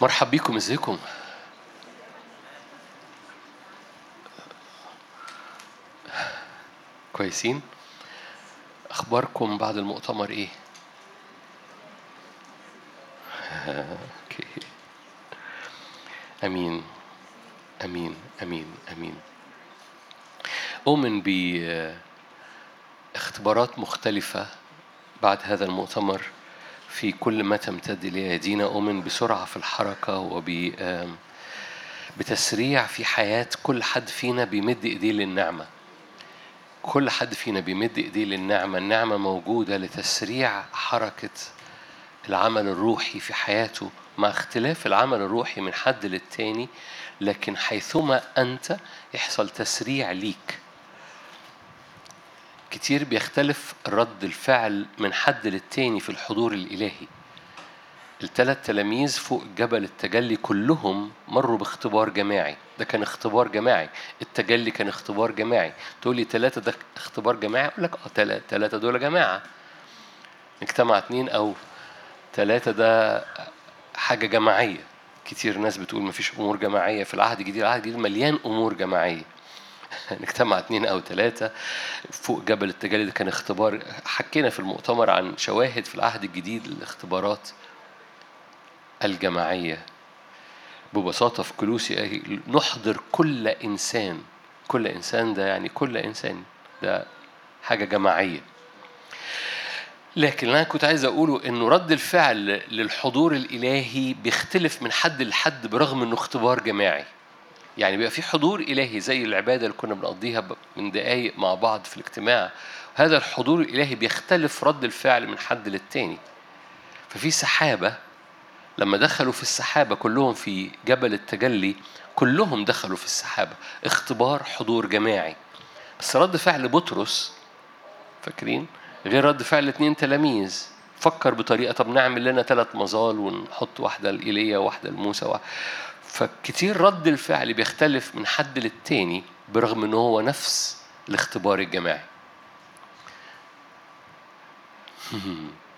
مرحب بيكم ازيكم؟ كويسين. أخباركم بعد المؤتمر إيه؟ أوكي. أمين أمين أمين أمين. أؤمن بأختبارات مختلفة بعد هذا المؤتمر. في كل ما تمتد إليه. أيدينا أؤمن بسرعة في الحركة وب بتسريع في حياة كل حد فينا بيمد إيديه للنعمة. كل حد فينا بيمد إيديه للنعمة. النعمة موجودة لتسريع حركة العمل الروحي في حياته مع اختلاف العمل الروحي من حد للتاني لكن حيثما أنت يحصل تسريع ليك. كتير بيختلف رد الفعل من حد للتاني في الحضور الإلهي. الثلاث تلاميذ فوق جبل التجلي كلهم مروا باختبار جماعي. ده كان اختبار جماعي. التجلي كان اختبار جماعي. تقول لي ثلاثة ده اختبار جماعي؟ أقول لك آه ثلاثة دول جماعة. اجتمع اتنين أو ثلاثة ده حاجة جماعية. كتير ناس بتقول مفيش أمور جماعية في العهد الجديد. العهد الجديد مليان أمور جماعية. نجتمع اثنين أو ثلاثة فوق جبل التجلي ده كان اختبار. حكينا في المؤتمر عن شواهد في العهد الجديد للاختبارات الجماعية. ببساطة في كلوسي نحضر كل إنسان. كل إنسان ده يعني كل إنسان. ده حاجة جماعية. لكن أنا كنت عايز أقوله إنه رد الفعل للحضور الإلهي بيختلف من حد لحد برغم إنه اختبار جماعي. يعني بيبقى في حضور إلهي زي العبادة اللي كنا بنقضيها من دقايق مع بعض في الاجتماع. هذا الحضور الإلهي بيختلف رد الفعل من حد للتاني. ففي سحابة لما دخلوا في السحابة كلهم في جبل التجلي كلهم دخلوا في السحابة. اختبار حضور جماعي. بس رد فعل بطرس فاكرين؟ غير رد فعل اتنين تلاميذ. فكر بطريقة طب نعمل لنا ثلاث مظال ونحط واحدة لإيليا وواحدة لموسى فكتير رد الفعل بيختلف من حد للتاني برغم إن هو نفس الاختبار الجماعي.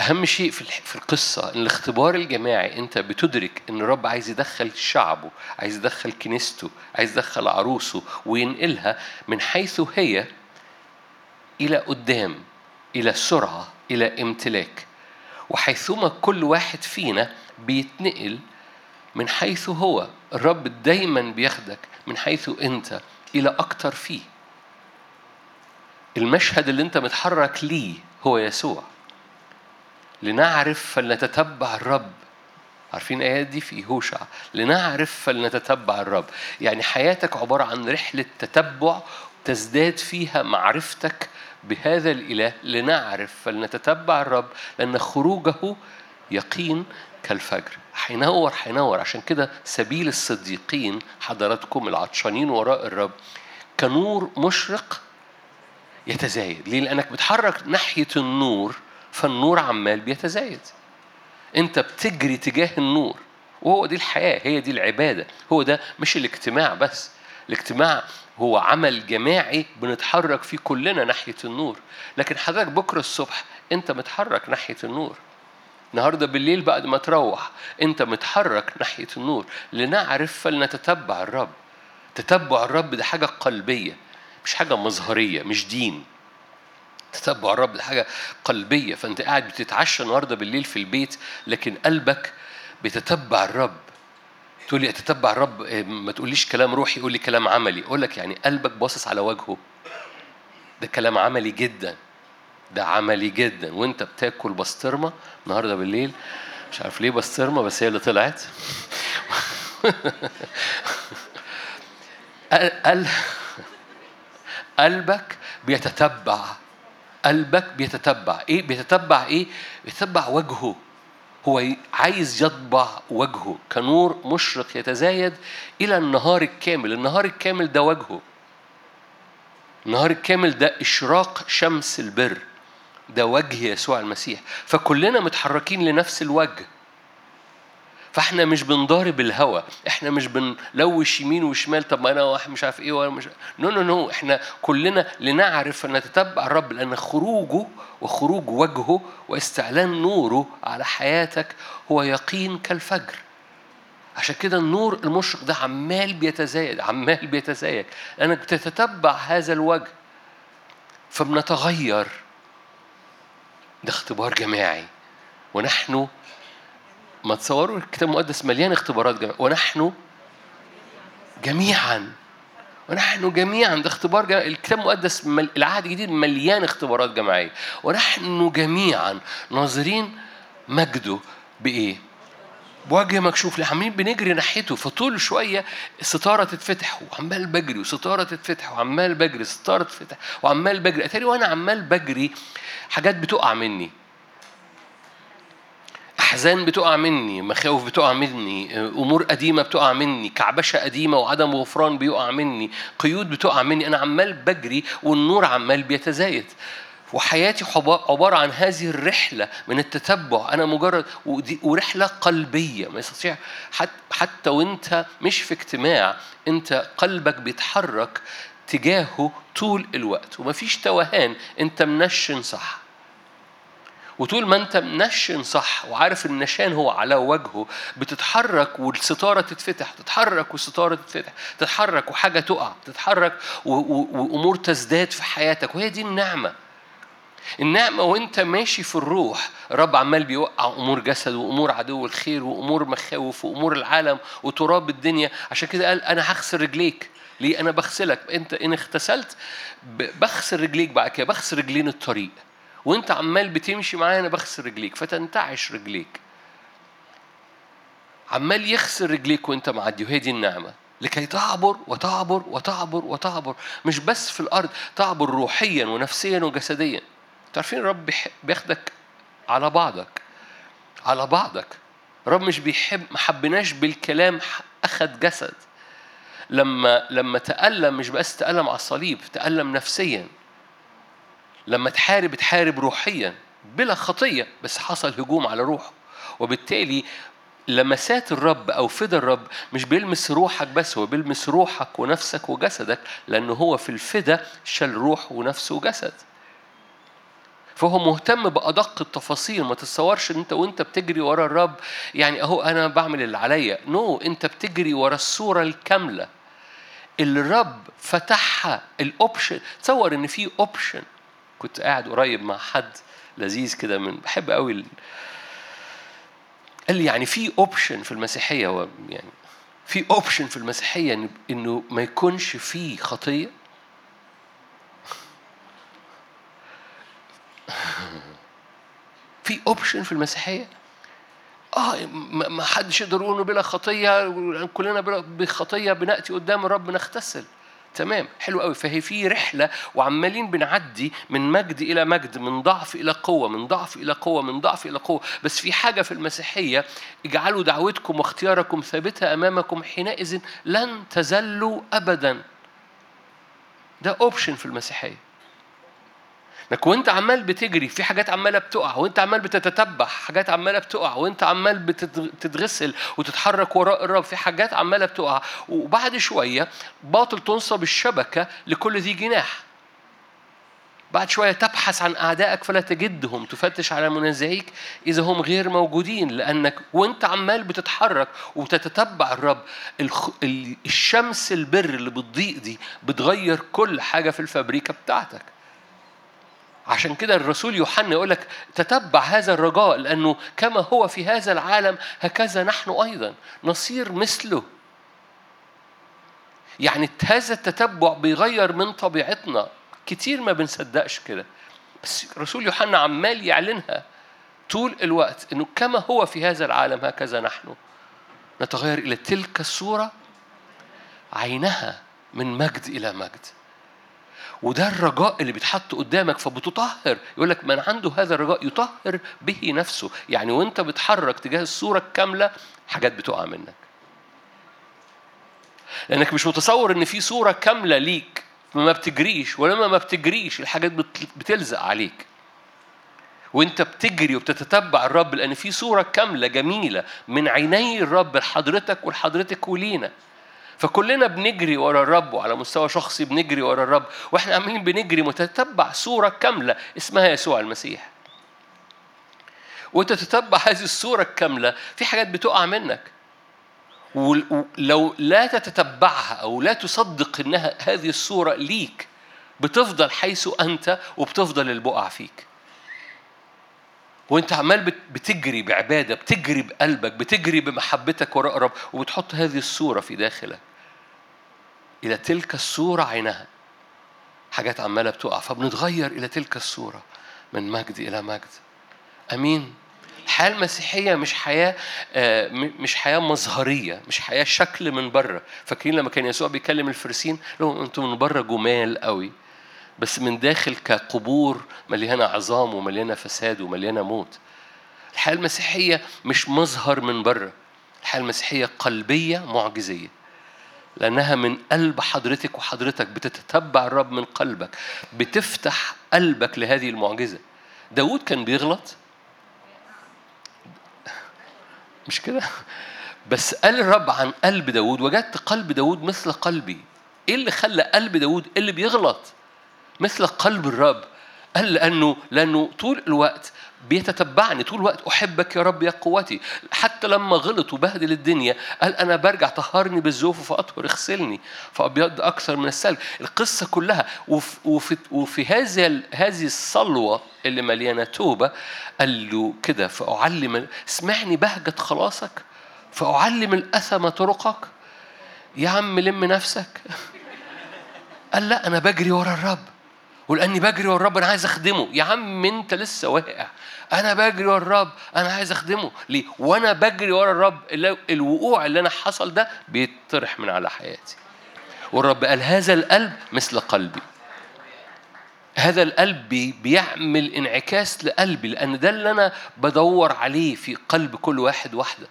أهم شيء في في القصة إن الاختبار الجماعي أنت بتدرك إن الرب عايز يدخل شعبه عايز يدخل كنيسته عايز يدخل عروسه وينقلها من حيث هي إلى قدام إلى سرعة إلى امتلاك. وحيثما كل واحد فينا بيتنقل من حيث هو الرب دايما بياخدك من حيث أنت إلى أكتر فيه. المشهد اللي أنت متحرك ليه هو يسوع. لنعرف فلنتتبع الرب. عارفين الايات دي في هوشع لنعرف فلنتتبع الرب. يعني حياتك عبارة عن رحلة تتبع تزداد فيها معرفتك بهذا الإله. لنعرف فلنتتبع الرب لأن خروجه يقين كالفجر. هينور هينور. عشان كده سبيل الصديقين حضراتكم العطشانين وراء الرب كنور مشرق يتزايد. ليه؟ لأنك بتحرك ناحية النور فالنور عمال بيتزايد. أنت بتجري تجاه النور وهو دي الحياة هي دي العبادة. هو ده مش الاجتماع بس. الاجتماع هو عمل جماعي بنتحرك فيه كلنا ناحية النور. لكن حضرتك بكرة الصبح أنت متحرك ناحية النور. النهارده بالليل بعد ما تروح أنت متحرك ناحية النور. لنعرف فلنتتبع الرب. تتبع الرب ده حاجة قلبية مش حاجة مظهرية مش دين. تتبع الرب ده حاجة قلبية. فأنت قاعد بتتعشى النهارده بالليل في البيت لكن قلبك بيتتبع الرب. تقول لي أتتبع الرب؟ ما تقوليش كلام روحي قول لي كلام عملي. أقول لك يعني قلبك باصص على وجهه. ده كلام عملي جدا. ده عملي جدا. وانت بتاكل بسطرمة النهارده بالليل مش عارف ليه بسطرمة بس هي اللي طلعت. قل قلبك بيتتبع. قلبك بيتتبع. إيه بيتتبع؟ إيه؟ بيتتبع وجهه. هو عايز يطبع وجهه. كنور مشرق يتزايد إلى النهار الكامل. النهار الكامل ده وجهه. النهار الكامل ده إشراق شمس البر. ده وجه يسوع المسيح. فكلنا متحركين لنفس الوجه. فاحنا مش بنضارب الهوى إحنا مش بنلوش يمين وشمال طب ما أنا واحد مش عارف إيه وأنا مش no no no إحنا كلنا لنعرف ان نتتبع الرب لأن خروجه وخروج وجهه واستعلان نوره على حياتك هو يقين كالفجر. عشان كده النور المشرق ده عمال بيتزايد عمال بيتزايد. لأنك بتتتبع هذا الوجه. فبنتغير. ده اختبار جماعي. ونحن ما تصوروا الكتاب المقدس مليان اختبارات جماعية. ونحن جميعا ونحن جميعا ده اختبار جماعي. الكتاب المقدس مل... العهد الجديد مليان اختبارات جماعية. ونحن جميعا ناظرين مجده بإيه؟ بوجه مكشوف عمالين بنجري ناحيته فطول شوية ستارة تتفتح وعمال بجري وستارة تتفتح وعمال بجري ستارة تتفتح وعمال بجري. أتاري وأنا عمال بجري حاجات بتقع مني. أحزان بتقع مني مخاوف بتقع مني أمور قديمة بتقع مني كعبشة قديمة وعدم غفران بيقع مني قيود بتقع مني. أنا عمال بجري والنور عمال بيتزايد. وحياتي عبارة عن هذه الرحلة من التتبع. أنا مجرد ورحلة قلبية. ما يستطيع حتى وأنت مش في اجتماع أنت قلبك بيتحرك تجاهه طول الوقت. ومفيش توهان. أنت منشن صح. وطول ما أنت منشن صح وعارف النشان هو على وجهه بتتحرك والستارة تتفتح تتحرك والستارة تتفتح تتحرك وحاجة تقع تتحرك وأمور تزداد في حياتك. وهي دي النعمة. النعمة وانت ماشي في الروح رب عمال بيوقع أمور جسد وأمور عدو الخير وأمور مخاوف وأمور العالم وتراب الدنيا. عشان كده قال أنا هغسل رجليك. ليه؟ أنا بغسلك. أنت إن اغتسلت بغسل رجليك بعد كده بغسل رجلين الطريق. وانت عمال بتمشي معايا أنا بغسل رجليك فتنتعش رجليك. عمال يغسل رجليك وانت معدي وهي دي النعمة. لكي تعبر وتعبر وتعبر وتعبر مش بس في الأرض تعبر روحيا ونفسيا وجسديا. تعرفين الرب بياخدك على بعضك على بعضك. الرب مش بيحب ما حبناش بالكلام أخذ جسد. لما لما تألم مش بس تألم على الصليب تألم نفسيا. لما تحارب تحارب روحيا بلا خطية بس حصل هجوم على روحه. وبالتالي لمسات الرب أو فدا الرب مش بيلمس روحك بس هو بيلمس روحك ونفسك وجسدك لأنه هو في الفدا شال روح ونفس وجسد. فهو مهتم بأدق التفاصيل ما تتصورش إن أنت وأنت بتجري ورا الرب يعني أهو أنا بعمل اللي عليا. no no, أنت بتجري ورا الصورة الكاملة. اللي الرب فتحها ال option تصور إن في option كنت قاعد قريب مع حد لذيذ كده من بحب قوي قال لي يعني في option في المسيحية يعني في option في المسيحية إنه ما يكونش في خطية. في option في المسيحية؟ آه ما حدش يقدر يقول بلا خطية كلنا بخطية بنأتي قدام الرب نغتسل. تمام حلو قوي فهي في رحلة وعمالين بنعدي من مجد إلى مجد من ضعف إلى قوة من ضعف إلى قوة من ضعف إلى قوة. بس في حاجة في المسيحية اجعلوا دعوتكم واختياركم ثابتة أمامكم حينئذ لن تزلوا ابدا. ده اوبشن في المسيحية. انك وانت عمال بتجري في حاجات عمالة بتقع وانت عمال بتتتبع حاجات عمالة بتقع وانت عمال بتتغسل وتتحرك وراء الرب في حاجات عمالة بتقع. وبعد شوية باطل تنصب الشبكة لكل ذي جناح. بعد شوية تبحث عن أعدائك فلا تجدهم تفتش على منازعيك إذا هم غير موجودين لأنك وأنت عمال بتتحرك وتتتبع الرب. الشمس البر اللي بتضيء دي بتغير كل حاجة في الفابريكا بتاعتك. عشان كده الرسول يوحنا يقول لك تتبع هذا الرجاء لأنه كما هو في هذا العالم هكذا نحن أيضا نصير مثله. يعني هذا التتبع بيغير من طبيعتنا. كتير ما بنصدقش كده. بس الرسول يوحنا عمال يعلنها طول الوقت إنه كما هو في هذا العالم هكذا نحن. نتغير إلى تلك الصورة عينها من مجد إلى مجد. وده الرجاء اللي بيتحط قدامك فبتطهر. يقول لك من عنده هذا الرجاء يطهر به نفسه. يعني وانت بتحرك تجاه الصورة الكاملة حاجات بتقع منك. لأنك مش متصور إن في صورة كاملة ليك ما بتجريش. ولما ما بتجريش الحاجات بتلزق عليك. وانت بتجري وبتتتبع الرب لأن في صورة كاملة جميلة من عيني الرب لحضرتك ولحضرتك ولينا. فكلنا بنجري ورا الرب وعلى مستوى شخصي بنجري ورا الرب وإحنا عمالين بنجري متتبع صورة كاملة اسمها يسوع المسيح. وانت تتبع هذه الصورة الكاملة في حاجات بتقع منك. ولو لا تتتبعها أو لا تصدق إنها هذه الصورة ليك بتفضل حيث أنت وبتفضل البقع فيك. وانت عمال بتجري بعبادة بتجري بقلبك بتجري بمحبتك وراء رب وبتحط هذه الصورة في داخلك. إلى تلك الصورة عينها. حاجات عمالة بتقع. فبنتغير إلى تلك الصورة. من مجد إلى مجد. أمين. الحياة المسيحية مش حياة آه، مش حياة مظهرية مش حياة شكل من بره. فاكرين لما كان يسوع بيكلم الفرسين لهم أنتم من بره جمال قوي. بس من داخل كقبور مليانة عظام ومليانة فساد ومليانة موت. الحياة المسيحية مش مظهر من بره. الحياة المسيحية قلبية معجزية. لأنها من قلب حضرتك وحضرتك بتتتبع الرب من قلبك. بتفتح قلبك لهذه المعجزة. داود كان بيغلط. مش كده؟ بس قال الرب عن قلب داود وجدت قلب داود مثل قلبي. إيه اللي خلى قلب داود اللي بيغلط؟ مثل قلب الرب. قال لأنه لأنه طول الوقت بيتتبعني طول الوقت أحبك يا رب يا قوتي. حتى لما غلط وبهدل الدنيا قال أنا برجع طهرني بالزوف فأطهر اغسلني. فأبيض أكثر من السلب القصة كلها. وفي, وفي, وفي هذه هذه الصلوة اللي مليانة توبة قال له كده فأعلم اسمعني بهجة خلاصك. فأعلم الأثم طرقك. يا عم لم نفسك. قال لا أنا بجري ورا الرب. ولاني بجري ورا الرب أنا عايز أخدمه. يا عم أنت لسه واقع. أنا بجري ورا الرب أنا عايز أخدمه. ليه؟ وأنا بجري ورا الرب الوقوع اللي أنا حصل ده بيطرح من على حياتي. والرب قال هذا القلب مثل قلبي. هذا القلب بيعمل انعكاس لقلبي لأن ده اللي أنا بدور عليه في قلب كل واحد واحدة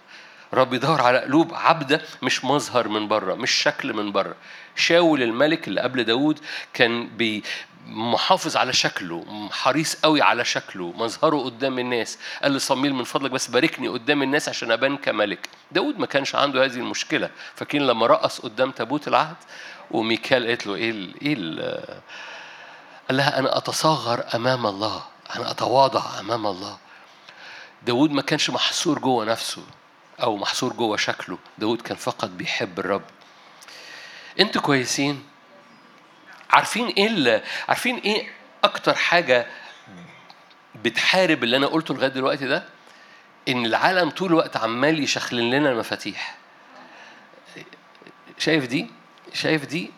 رب يدور على قلوب عبدة مش مظهر من بره مش شكل من بره. شاول الملك اللي قبل داود كان بي محافظ على شكله حريص قوي على شكله مظهره قدام الناس. قال لصميل من فضلك بس باركني قدام الناس عشان أبان كملك. داود ما كانش عنده هذه المشكلة. فاكرين لما رقص قدام تابوت العهد؟ وميكال قالت له إيه ال إيه ال قال لها أنا اتصاغر أمام الله أنا أتواضع أمام الله. داود ما كانش محصور جوه نفسه أو محصور جوه شكله. داود كان فقط بيحب الرب. أنتوا كويسين؟ عارفين إيه اللي عارفين إيه أكتر حاجة بتحارب اللي أنا قلته لغاية دلوقتي ده؟ إن العالم طول الوقت عمال يشخلن لنا المفاتيح. شايف دي؟ شايف دي؟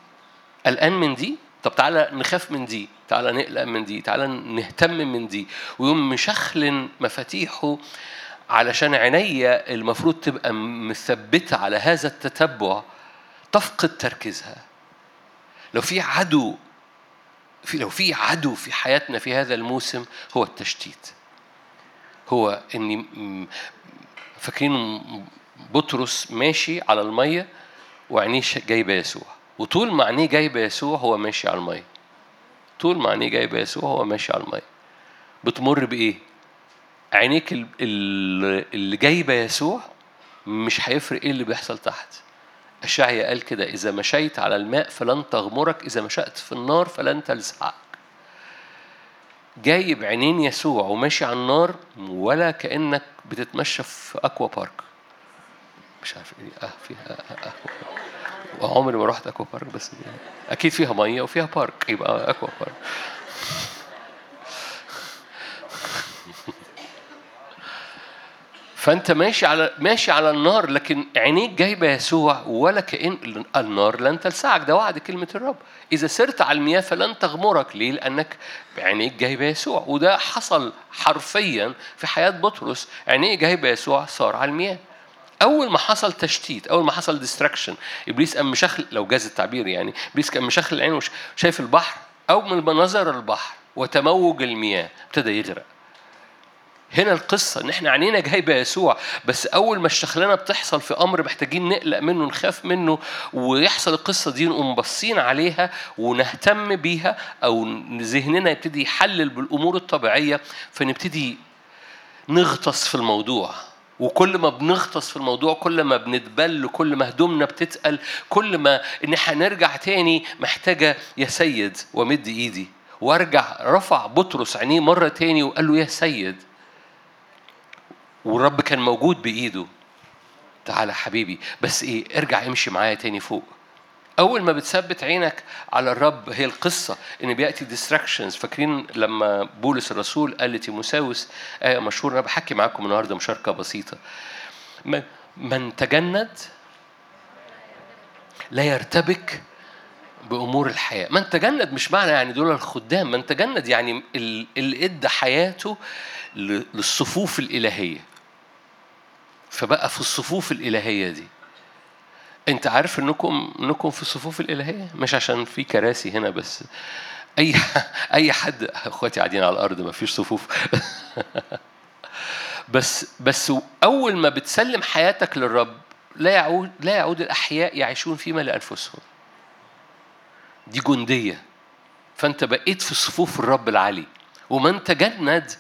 قلقان من دي؟ طب تعالى نخاف من دي تعالى نقلق من دي تعالى نهتم من دي. ويوم مشخلن مفاتيحه علشان عينيا المفروض تبقى مثبتة على هذا التتبع تفقد تركيزها. لو في عدو في لو في عدو في حياتنا في هذا الموسم هو التشتيت. هو إني فاكرين بطرس ماشي على المية وعينيه جايبة يسوع. وطول ما عينيه جايبة يسوع هو ماشي على المية. طول ما عينيه جايبة يسوع هو ماشي على المية. بتمر بإيه؟ عينيك اللي جايبة يسوع مش هيفرق إيه اللي بيحصل تحت. أشعيا قال كده إذا مشيت على الماء فلن تغمرك إذا مشأت في النار فلن تلسعك جايب عينين يسوع وماشي على النار ولا كأنك بتتمشى في أكوا بارك. مش عارف إيه آه فيها أكوا بارك عمري ما رحت أكوا بارك بس أكيد فيها مية وفيها بارك يبقى أكوا بارك. فأنت ماشي على ماشي على النار لكن عينيك جايبة يسوع ولا كأن النار لن تلسعك. ده وعد كلمة الرب. إذا سرت على المياه فلن تغمرك. ليه؟ لأنك عينيك جايبة يسوع. وده حصل حرفيا في حياة بطرس. عينيه جايبة يسوع سار على المياه. أول ما حصل تشتيت أول ما حصل distraction إبليس قام مشخل لو جاز التعبير يعني إبليس كان مشخل العين وشايف البحر. أو من منظر البحر وتموج المياه ابتدى يغرق. هنا القصة إن إحنا عينينا جايبة يسوع بس أول ما الشخلانة بتحصل في أمر محتاجين نقلق منه نخاف منه ويحصل القصة دي نقوم باصين عليها ونهتم بيها أو ذهننا يبتدي يحلل بالأمور الطبيعية فنبتدي نغطس في الموضوع. وكل ما بنغطس في الموضوع كل ما بنتبل كل ما هدومنا بتتقل كل ما إن هنرجع تاني محتاجة يا سيد ومد إيدي. وأرجع رفع بطرس عينيه مرة تاني وقال له يا سيد والرب كان موجود بإيده. تعالى حبيبي بس إيه ارجع امشي معايا تاني فوق. أول ما بتثبت عينك على الرب هي القصة إن بيأتي ديستراكشنز فاكرين لما بولس الرسول قال لتيموساوس إيه مشهوره أنا بحكي معاكم النهارده مشاركة بسيطة. من تجند لا يرتبك بأمور الحياة. من تجند مش معنى يعني دول الخدام. من تجند يعني اللي ادى حياته للصفوف الإلهية. فبقى في الصفوف الإلهية دي. أنت عارف إنكم إنكم في الصفوف الإلهية؟ مش عشان في كراسي هنا بس. أي أي حد أخواتي قاعدين على الأرض ما فيش صفوف. بس بس أول ما بتسلم حياتك للرب لا يعود لا يعود الأحياء يعيشون فيما لأنفسهم. دي جندية. فأنت بقيت في صفوف الرب العلي ومن تجند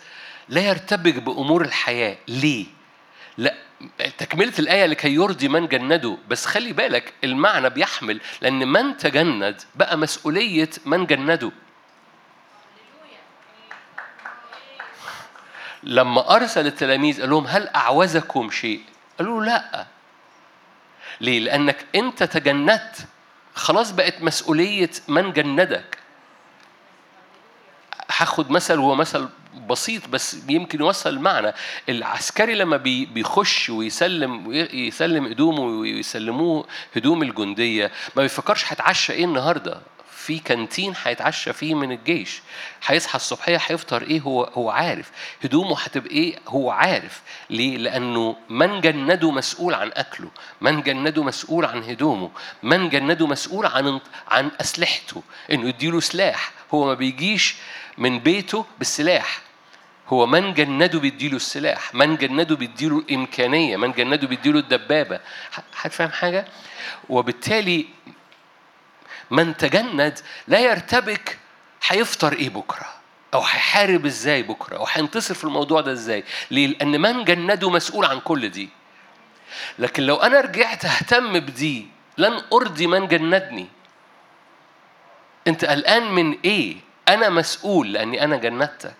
لا يرتبك بأمور الحياة. ليه؟ لأ تكملة الآية لكي يرضي من جنده بس خلي بالك المعنى بيحمل لأن من تجند بقى مسؤولية من جنده لما أرسل التلاميذ قال لهم هل أعوزكم شيء؟ قالوا لا ليه؟ لأنك أنت تجندت خلاص بقت مسؤولية من جندك هاخد مثل وهو مثل بسيط بس يمكن يوصل المعنى. العسكري لما بيخش ويسلم يسلم هدومه ويسلموه هدوم الجندية ما بيفكرش هتعشى إيه النهارده. في كانتين هيتعشى فيه من الجيش. هيصحى الصبحية هيفطر إيه؟ هو هو عارف. هدومه هتبقى إيه؟ هو عارف. ليه؟ لأنه من جنده مسؤول عن أكله من جنده مسؤول عن هدومه من جنده مسؤول عن عن أسلحته. إنه يديله سلاح. هو ما بيجيش من بيته بالسلاح. هو من جنده بيديله السلاح. من جنده بيديله الإمكانية. من جنده بيديله الدبابة. هتفهم حاجة؟ وبالتالي من تجند لا يرتبك هيفطر إيه بكرة؟ أو هيحارب إزاي بكرة؟ أو هينتصر في الموضوع ده إزاي؟ ليه؟ لأن من جنده مسؤول عن كل دي. لكن لو أنا رجعت أهتم بدي لن أرضي من جندني. أنت قلقان من إيه؟ أنا مسؤول لأني أنا جندتك.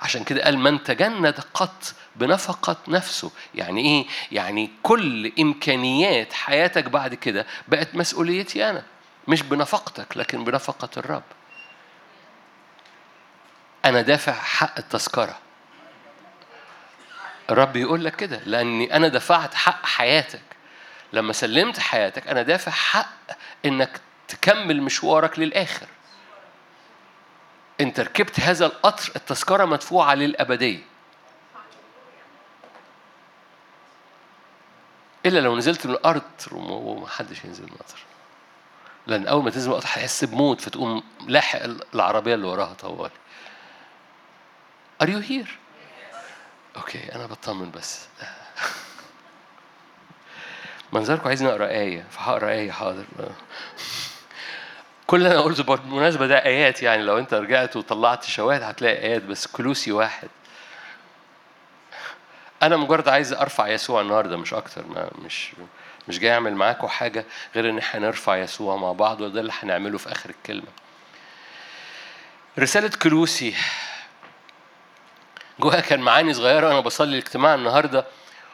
عشان كده قال من تجند قط بنفقة نفسه. يعني إيه؟ يعني كل إمكانيات حياتك بعد كده بقت مسؤوليتي أنا مش بنفقتك لكن بنفقة الرب. أنا دافع حق التذكرة. الرب يقول لك كده لأني أنا دفعت حق حياتك. لما سلمت حياتك أنا دافع حق إنك تكمل مشوارك للآخر. انت ركبت هذا القطر التذكرة مدفوعة للأبدية. إلا لو نزلت من الأرض ومحدش ينزل من القطر. لأن أول ما تنزل من القطر هتحس بموت فتقوم لاحق العربية اللي وراها طوالي. Are you here؟ أوكي أنا بطمن بس. منظركم عايزني أقرأ آية. فهقرأ آية حاضر. كل اللي أنا قلته بالمناسبة ده آيات يعني لو أنت رجعت وطلعت شواهد هتلاقي آيات بس كلوسي واحد. أنا مجرد عايز أرفع يسوع النهارده مش أكتر ما مش مش جاي أعمل معاكم حاجة غير إن إحنا نرفع يسوع مع بعض وده اللي هنعمله في آخر الكلمة. رسالة كلوسي جواها كان معاني صغيرة وأنا بصلي الاجتماع النهارده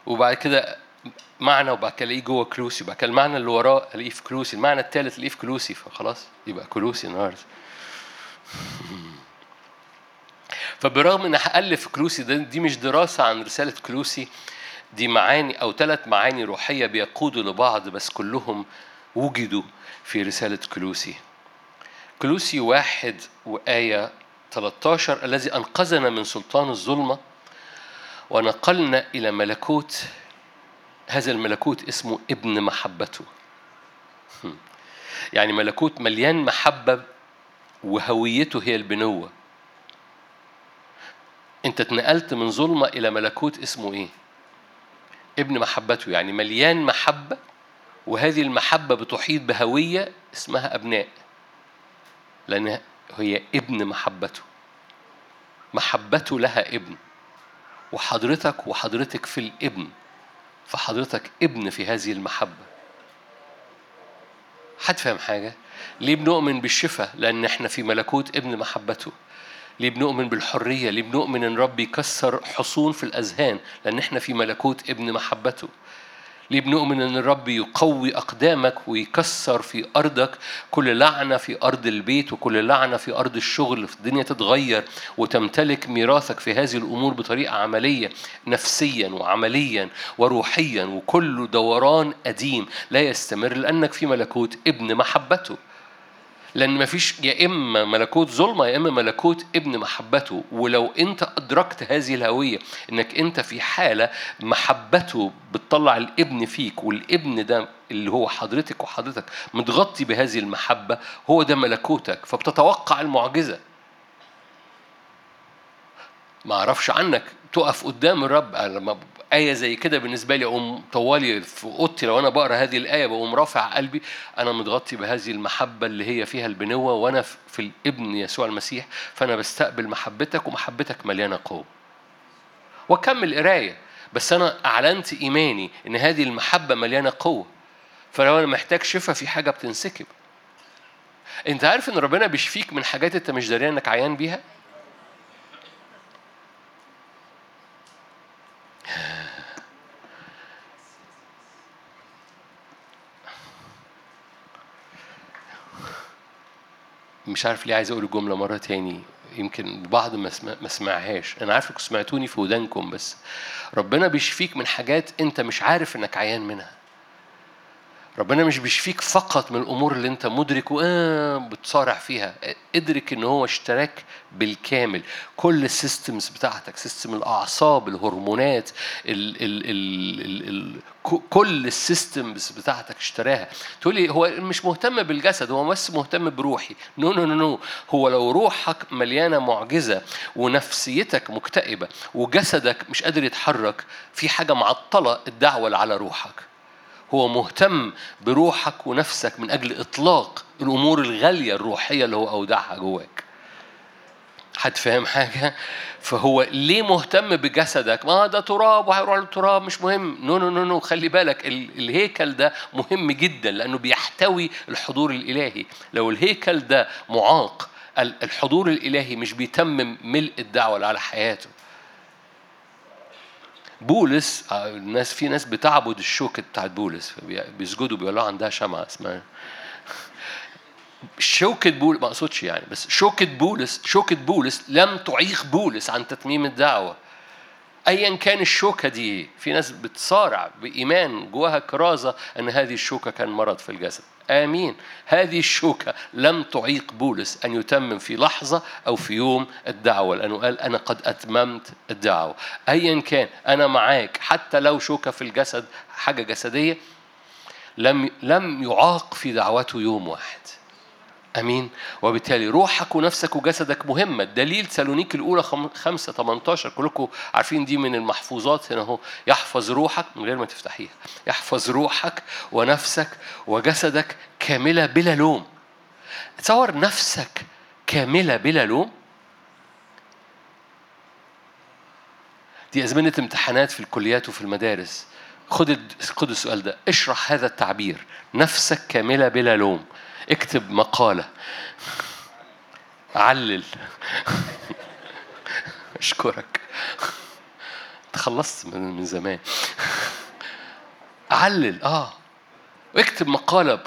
وبعد كده معنى كده الاقيه جوه كلوسي كده المعنى اللي وراه الاقيه في كلوسي. المعنى الثالث الاقيه في كلوسي فخلاص يبقى كلوسي النهارده. فبرغم إن هألف كلوسي ده دي مش دراسة عن رسالة كلوسي دي معاني أو ثلاث معاني روحية بيقودوا لبعض بس كلهم وجدوا في رسالة كلوسي. كلوسي واحد وآية 13 الذي أنقذنا من سلطان الظلمة ونقلنا إلى ملكوت هذا الملكوت اسمه ابن محبته. يعني ملكوت مليان محبة وهويته هي البنوة. انت اتنقلت من ظلمة إلى ملكوت اسمه إيه؟ ابن محبته. يعني مليان محبة وهذه المحبة بتحيط بهوية اسمها أبناء لأن هي ابن محبته. محبته لها ابن وحضرتك وحضرتك في الابن. فحضرتك ابن في هذه المحبة حد فاهم حاجة؟ ليه بنؤمن بالشفاء؟ لأن إحنا في ملكوت ابن محبته ليه بنؤمن بالحرية؟ ليه بنؤمن إن رب يكسر حصون في الأذهان؟ لأن إحنا في ملكوت ابن محبته ليه بنؤمن أن الرب يقوي أقدامك ويكسر في أرضك كل لعنة في أرض البيت وكل لعنة في أرض الشغل في الدنيا تتغير وتمتلك ميراثك في هذه الأمور بطريقة عملية نفسيا وعمليا وروحيا وكل دوران قديم لا يستمر لأنك في ملكوت ابن محبته. لأن مفيش يا إما ملكوت ظلمة يا إما ملكوت ابن محبته. ولو أنت أدركت هذه الهوية إنك أنت في حالة محبته بتطلع الابن فيك والابن ده اللي هو حضرتك وحضرتك متغطي بهذه المحبة هو ده ملكوتك. فبتتوقع المعجزة. ما أعرفش عنك تقف قدام الرب. لما آية زي كده بالنسبة لي أقوم طوالي في أوضتي لو أنا بقرأ هذه الآية بقوم رافع قلبي أنا متغطي بهذه المحبة اللي هي فيها البنوة وأنا في الابن يسوع المسيح فأنا بستقبل محبتك ومحبتك مليانة قوة. وأكمل قراية بس أنا أعلنت إيماني إن هذه المحبة مليانة قوة. فلو أنا محتاج شفاء في حاجة بتنسكب. أنت عارف إن ربنا بيشفيك من حاجات أنت مش داري إنك عيان بيها؟ مش عارف ليه عايز أقول الجملة مرة تاني يمكن بعض ما سمعهاش. أنا عارفك سمعتوني في ودانكم بس ربنا بيشفيك من حاجات أنت مش عارف إنك عيان منها. ربنا مش بيشفيك فقط من الأمور اللي أنت مدرك وآه بتصارع فيها. ادرك إن هو اشتراك بالكامل. كل ال systems بتاعتك system الأعصاب الهرمونات ال ال ال ال ال كل ال systems بتاعتك اشتراها. تقول لي هو مش مهتم بالجسد هو بس مهتم بروحي. no no no no هو لو روحك مليانة معجزة ونفسيتك مكتئبة وجسدك مش قادر يتحرك في حاجة معطلة الدعوة على روحك. هو مهتم بروحك ونفسك من أجل إطلاق الأمور الغالية الروحية اللي هو أودعها جواك حد فاهم حاجة؟ فهو ليه مهتم بجسدك؟ ما ده تراب وهيروح للتراب مش مهم، no no no no خلي بالك الهيكل ده مهم جدا لأنه بيحتوي الحضور الإلهي، لو الهيكل ده معاق الحضور الإلهي مش بيتمم ملء الدعوة على حياته. بولس آه، الناس في ناس بتعبد الشوكة بتاعت بولس بيسجدوا بيقولوا عندها شمعة اسمها شوكة بولس ما أقصدش يعني بس شوكة بولس شوكة بولس لم تعيق بولس عن تتميم الدعوة. ايا كان الشوكة دي في ناس بتصارع بإيمان جواها كرازة أن هذه الشوكة كان مرض في الجسد. آمين. هذه الشوكة لم تعيق بولس أن يتمم في لحظة أو في يوم الدعوة لأنه قال أنا قد أتممت الدعوة. أيا كان أنا معاك حتى لو شوكة في الجسد حاجة جسدية لم لم يعاق في دعوته يوم واحد. آمين. وبالتالي روحك ونفسك وجسدك مهمه الدليل سالونيك الأولى 5 18 كلكم عارفين دي من المحفوظات هنا أهو. يحفظ روحك من غير ما تفتحيها. يحفظ روحك ونفسك وجسدك كاملة بلا لوم. تصور نفسك كاملة بلا لوم. دي أزمنة امتحانات في الكليات وفي المدارس. خد خد السؤال ده. اشرح هذا التعبير. نفسك كاملة بلا لوم. اكتب مقالة. علل. أشكرك. تخلصت من زمان. علل آه. اكتب مقالة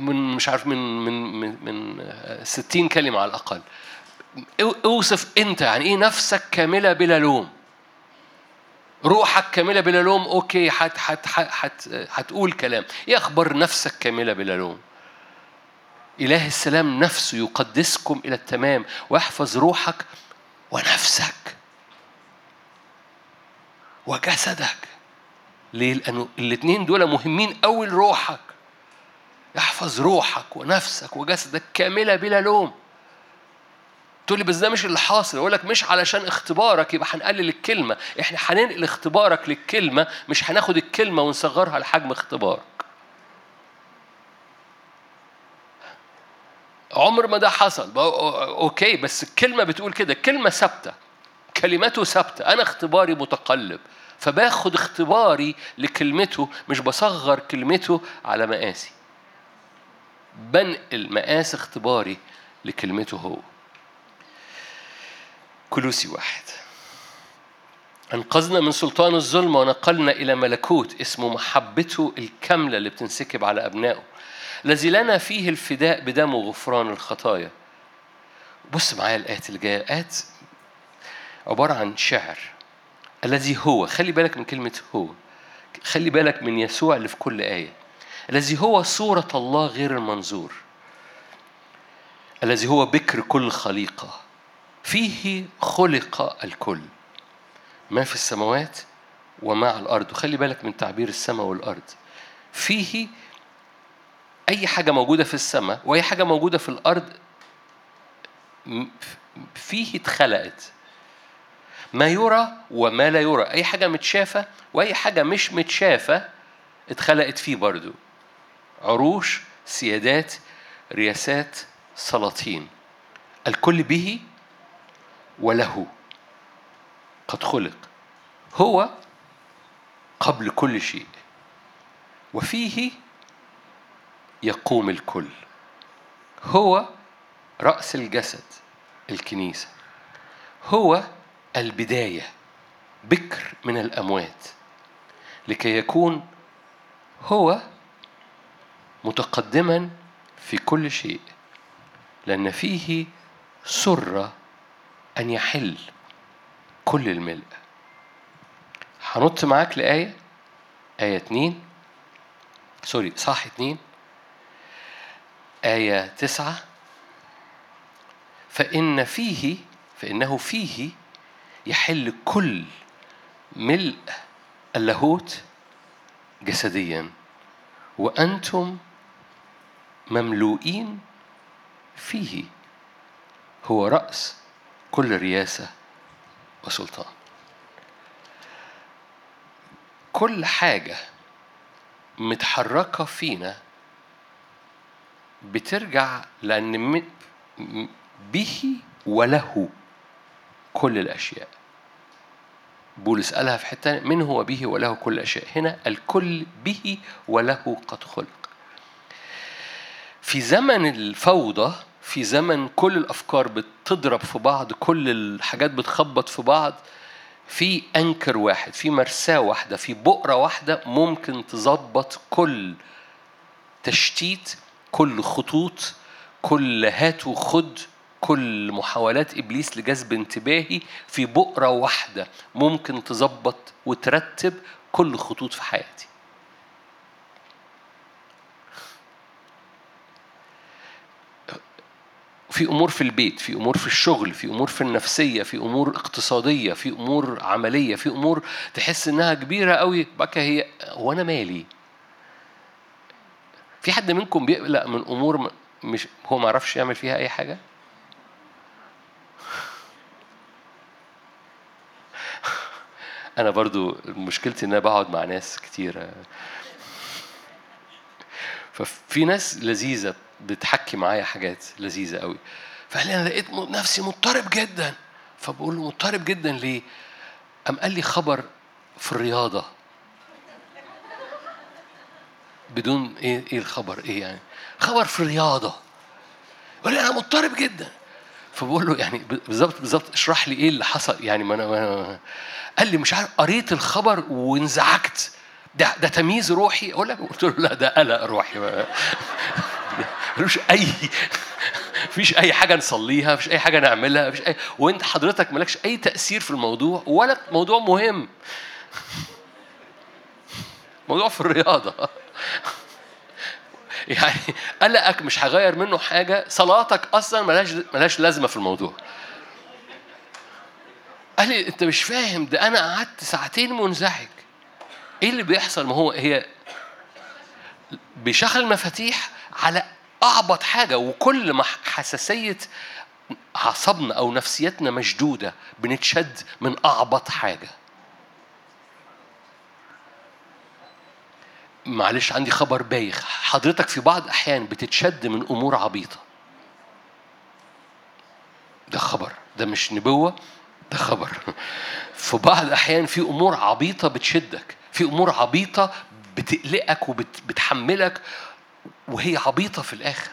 من مش عارف من من من من 60 كلمة على الأقل. أوصف أنت يعني إيه نفسك كاملة بلا لوم. روحك كاملة بلا لوم أوكي حت حت حت هتقول كلام. إيه أخبار نفسك كاملة بلا لوم؟ إله السلام نفسه يقدسكم إلى التمام ويحفظ روحك ونفسك وجسدك. ليه؟ لأنه الاثنين دول مهمين أوي لروحك. يحفظ روحك ونفسك وجسدك كاملة بلا لوم. تقول لي بس ده مش اللي حاصل أقول لك مش علشان اختبارك يبقى هنقلل الكلمة. إحنا هننقل اختبارك للكلمة مش هناخد الكلمة ونصغرها لحجم اختبارك عمر ما ده حصل. أوكي بس الكلمة بتقول كده الكلمة ثابتة. كلمته ثابتة. أنا اختباري متقلب. فباخد اختباري لكلمته مش بصغر كلمته على مقاسي بنقل مقاس اختباري لكلمته هو. كلوسي واحد. أنقذنا من سلطان الظلم ونقلنا إلى ملكوت اسمه محبته الكاملة اللي بتنسكب على أبنائه. الذي لنا فيه الفداء بدمه غفران الخطايا. بص معايا الآيات اللي جاية. آيات عبارة عن شعر. الذي هو خلي بالك من كلمة هو. خلي بالك من يسوع اللي في كل آية. الذي هو صورة الله غير المنظور. الذي هو بكر كل خليقة. فيه خلق الكل. ما في السماوات وما على الأرض. وخلي بالك من تعبير السماء والأرض. فيه أي حاجة موجودة في السماء وأي حاجة موجودة في الأرض فيه اتخلقت. ما يرى وما لا يرى. أي حاجة متشافة وأي حاجة مش متشافة اتخلقت فيه برضو. عروش سيادات رياسات سلاطين. الكل به وله قد خلق. هو قبل كل شيء. وفيه يقوم الكل. هو رأس الجسد الكنيسة. هو البداية بكر من الأموات. لكي يكون هو متقدما في كل شيء لأن فيه سر أن يحل كل الملء. هنط معاك لآية؟ آية اتنين. سوري صح اتنين. آية تسعة. فإن فيه فإنه فيه يحل كل ملء اللاهوت جسديا. وأنتم مملوئين فيه. هو رأس كل رياسة وسلطان. كل حاجة متحركة فينا بترجع لأن به وله كل الأشياء. بولس قالها في حتة من هو به وله كل الأشياء؟ هنا الكل به وله قد خلق. في زمن الفوضى في زمن كل الأفكار بتضرب في بعض كل الحاجات بتخبط في بعض في أنكر واحد في مرساة واحدة في بؤرة واحدة ممكن تظبط كل تشتيت كل خطوط كل هات وخد كل محاولات إبليس لجذب انتباهي في بؤرة واحدة. ممكن تظبط وترتب كل خطوط في حياتي. في أمور في البيت في أمور في الشغل في أمور في النفسية في أمور اقتصادية في أمور عملية في أمور تحس إنها كبيرة قوي بقى هي هو أنا مالي؟ في حد منكم بيقلق من أمور مش هو ما يعرفش يعمل فيها أي حاجة؟ أنا برضو مشكلتي إن أنا بقعد مع ناس كتير. ففي ناس لذيذة بتحكي معايا حاجات لذيذة قوي. فقال لي أنا لقيت نفسي مضطرب جدا. فبقول له مضطرب جدا ليه؟ قام قال لي خبر في الرياضة. بدون إيه إيه الخبر إيه يعني؟ خبر في الرياضة. يقول أنا مضطرب جدا. فبقول له يعني بالظبط بالظبط اشرح لي إيه اللي حصل. يعني ما أنا قال لي مش عارف قريت الخبر وانزعجت. ده ده تمييز روحي. أقول لك قلت له لا ده قلق روحي. ملوش أي مفيش أي حاجة نصليها مفيش أي حاجة نعملها مفيش أي وأنت حضرتك مالكش أي تأثير في الموضوع ولا موضوع مهم. موضوع في الرياضة. يعني قلقك مش هغير منه حاجة صلاتك أصلا ملهاش ملهاش لازمة في الموضوع. قال لي أنت مش فاهم ده أنا قعدت ساعتين منزعج. إيه اللي بيحصل؟ ما هو هي بيشغل مفاتيح على أعبط حاجة وكل ما حساسية أعصابنا أو نفسيتنا مشدودة بنتشد من أعبط حاجة. معلش عندي خبر بايخ. حضرتك في بعض الأحيان بتتشد من أمور عبيطة. ده خبر. ده مش نبوة ده خبر. في بعض الأحيان في أمور عبيطة بتشدك. في أمور عبيطة بتقلقك وبتحملك وهي عبيطة في الآخر.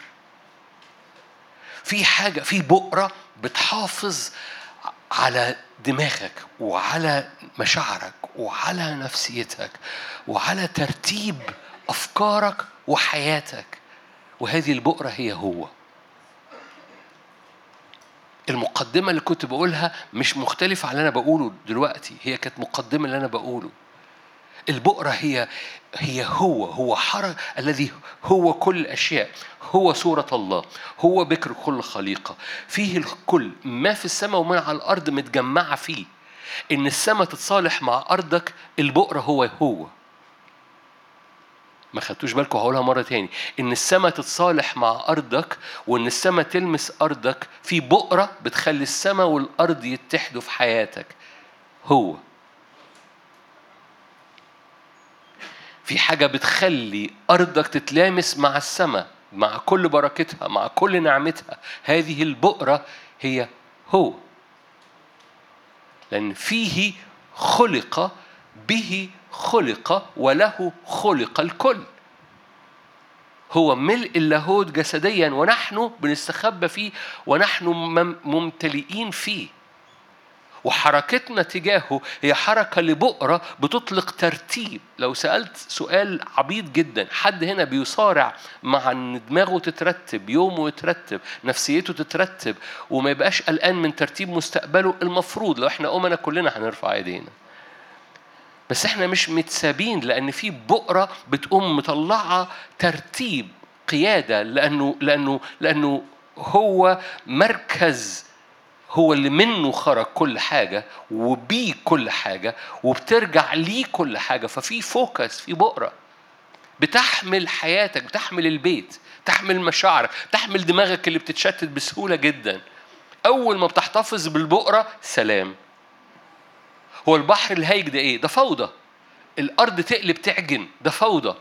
في حاجة في بؤرة بتحافظ على دماغك وعلى مشاعرك وعلى نفسيتك وعلى ترتيب أفكارك وحياتك. وهذه البؤرة هي هو. المقدمة اللي كنت بقولها مش مختلفة عن اللي أنا بقوله دلوقتي هي كانت مقدمة اللي أنا بقوله. البؤرة هي هي هو هو حرج الذي هو كل الأشياء هو صورة الله هو بكر كل خليقة. فيه الكل ما في السماء وما على الأرض متجمعة فيه. إن السماء تتصالح مع أرضك البؤرة هو هو. ما خدتوش بالكم؟ هقولها مرة تاني. إن السماء تتصالح مع أرضك وإن السماء تلمس أرضك في بؤرة بتخلي السماء والأرض يتحدوا في حياتك. هو. في حاجة بتخلي أرضك تتلامس مع السماء مع كل بركتها مع كل نعمتها. هذه البؤرة هي هو. لأن فيه خلق به خلق وله خلق الكل. هو ملء اللاهوت جسديا ونحن بنستخبى فيه ونحن ممتلئين فيه. وحركتنا تجاهه هي حركة لبؤرة بتطلق ترتيب. لو سألت سؤال عبيط جدا حد هنا بيصارع مع إن دماغه تترتب يومه يترتب نفسيته تترتب وما يبقاش قلقان من ترتيب مستقبله؟ المفروض لو إحنا أمنا كلنا هنرفع إيدينا. بس إحنا مش متسابين لأن في بؤرة بتقوم مطلعة ترتيب قيادة لأنه لأنه لأنه هو مركز هو اللي منه خرج كل حاجة وبيه كل حاجة وبترجع ليه كل حاجة. ففي فوكس في بؤرة. بتحمل حياتك بتحمل البيت تحمل مشاعرك تحمل دماغك اللي بتتشتت بسهولة جدا. أول ما بتحتفظ بالبؤرة سلام. هو البحر الهايج ده إيه؟ ده فوضى. الأرض تقلب تعجن ده فوضى.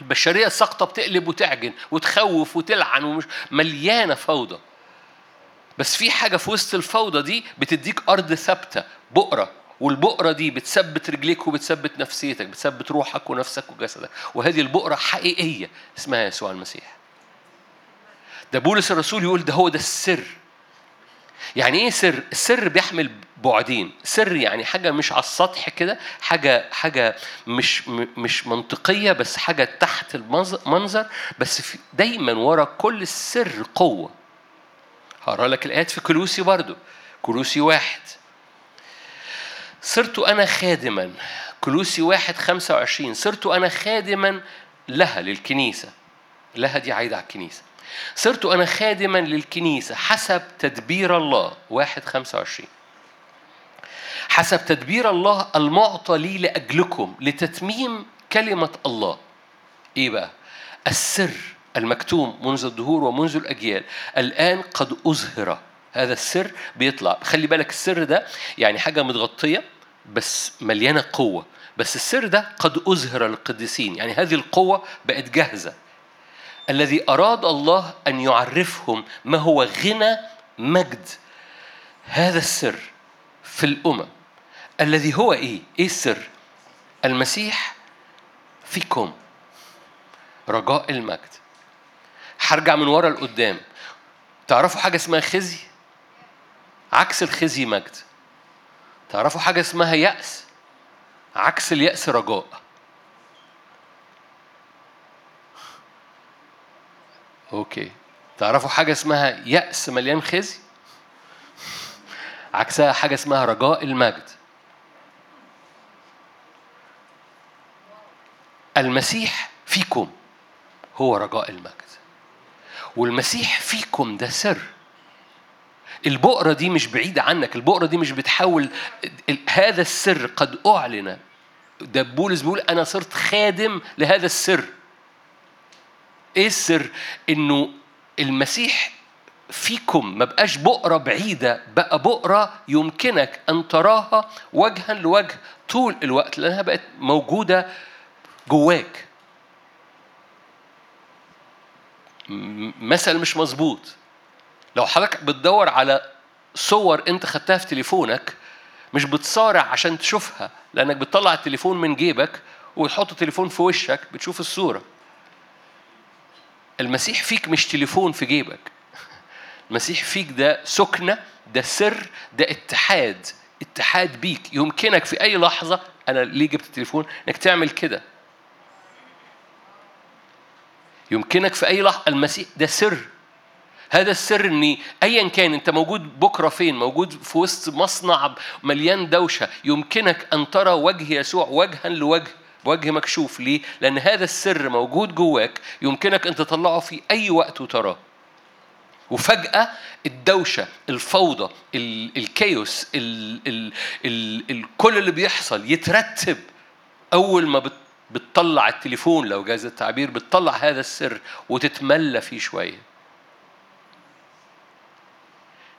البشرية الساقطة بتقلب وتعجن وتخوف وتلعن ومش مليانة فوضى. بس في حاجة في وسط الفوضى دي بتديك أرض ثابتة بؤرة. والبؤرة دي بتثبت رجليك وبتثبت نفسيتك بتثبت روحك ونفسك وجسدك. وهذه البؤرة حقيقية اسمها يسوع المسيح. ده بولس الرسول يقول ده هو ده السر. يعني إيه سر؟ السر بيحمل بعدين. سر يعني حاجة مش على السطح كده حاجة حاجة مش مش منطقية بس حاجة تحت المنظر. بس في دايما ورا كل السر قوة. هقرأ لك الآيات في كلوسي برضو. كلوسي واحد. صرت أنا خادما. كلوسي واحد خمسة وعشرين. صرت أنا خادما لها للكنيسة. لها دي عايدة على الكنيسة. صرت أنا خادما للكنيسة حسب تدبير الله. واحد خمسة وعشرين. حسب تدبير الله المعطى لي لأجلكم لتتميم كلمة الله. إيه بقى؟ السر. المكتوم منذ الدهور ومنذ الأجيال الآن قد أظهر هذا السر بيطلع. خلي بالك السر ده يعني حاجة متغطية بس مليانة قوة. بس السر ده قد أظهر للقديسين يعني هذه القوة بقت جاهزة. الذي أراد الله أن يعرفهم ما هو غنى مجد. هذا السر في الأمم. الذي هو إيه؟ إيه السر؟ المسيح فيكم. رجاء المجد. هرجع من ورا لقدام. تعرفوا حاجة اسمها خزي؟ عكس الخزي مجد. تعرفوا حاجة اسمها يأس؟ عكس اليأس رجاء. أوكي. تعرفوا حاجة اسمها يأس مليان خزي؟ عكسها حاجة اسمها رجاء المجد. المسيح فيكم. هو رجاء المجد. والمسيح فيكم ده سر. البؤرة دي مش بعيدة عنك البؤرة دي مش بتحاول هذا السر قد أعلن. ده بولس بيقول أنا صرت خادم لهذا السر. إيه السر؟ إنه المسيح فيكم ما بقاش بؤرة بعيدة بقى بؤرة يمكنك أن تراها وجها لوجه طول الوقت لأنها بقت موجودة جواك. مثل مش مظبوط. لو حضرتك بتدور على صور انت خدتها في تليفونك مش بتصارع عشان تشوفها لأنك بتطلع التليفون من جيبك وتحط التليفون في وشك بتشوف الصورة. المسيح فيك مش تليفون في جيبك. المسيح فيك ده سكنة ده سر ده اتحاد اتحاد بيك. يمكنك في أي لحظة أنا ليه جبت التليفون؟ إنك تعمل كده. يمكنك في أي لحظة. المسيح ده سر. هذا السر ان ايا كان أنت موجود بكرة فين؟ موجود في وسط مصنع مليان دوشة. يمكنك أن ترى وجه يسوع وجها لوجه وجه مكشوف ليه؟ لأن هذا السر موجود جواك يمكنك أن تطلعه في أي وقت وتراه. وفجأة الدوشة الفوضى الكيوس ال ال ال ال كل اللي بيحصل يترتب أول ما بتطلع التليفون لو جاز التعبير بتطلع هذا السر وتتملى فيه شوية.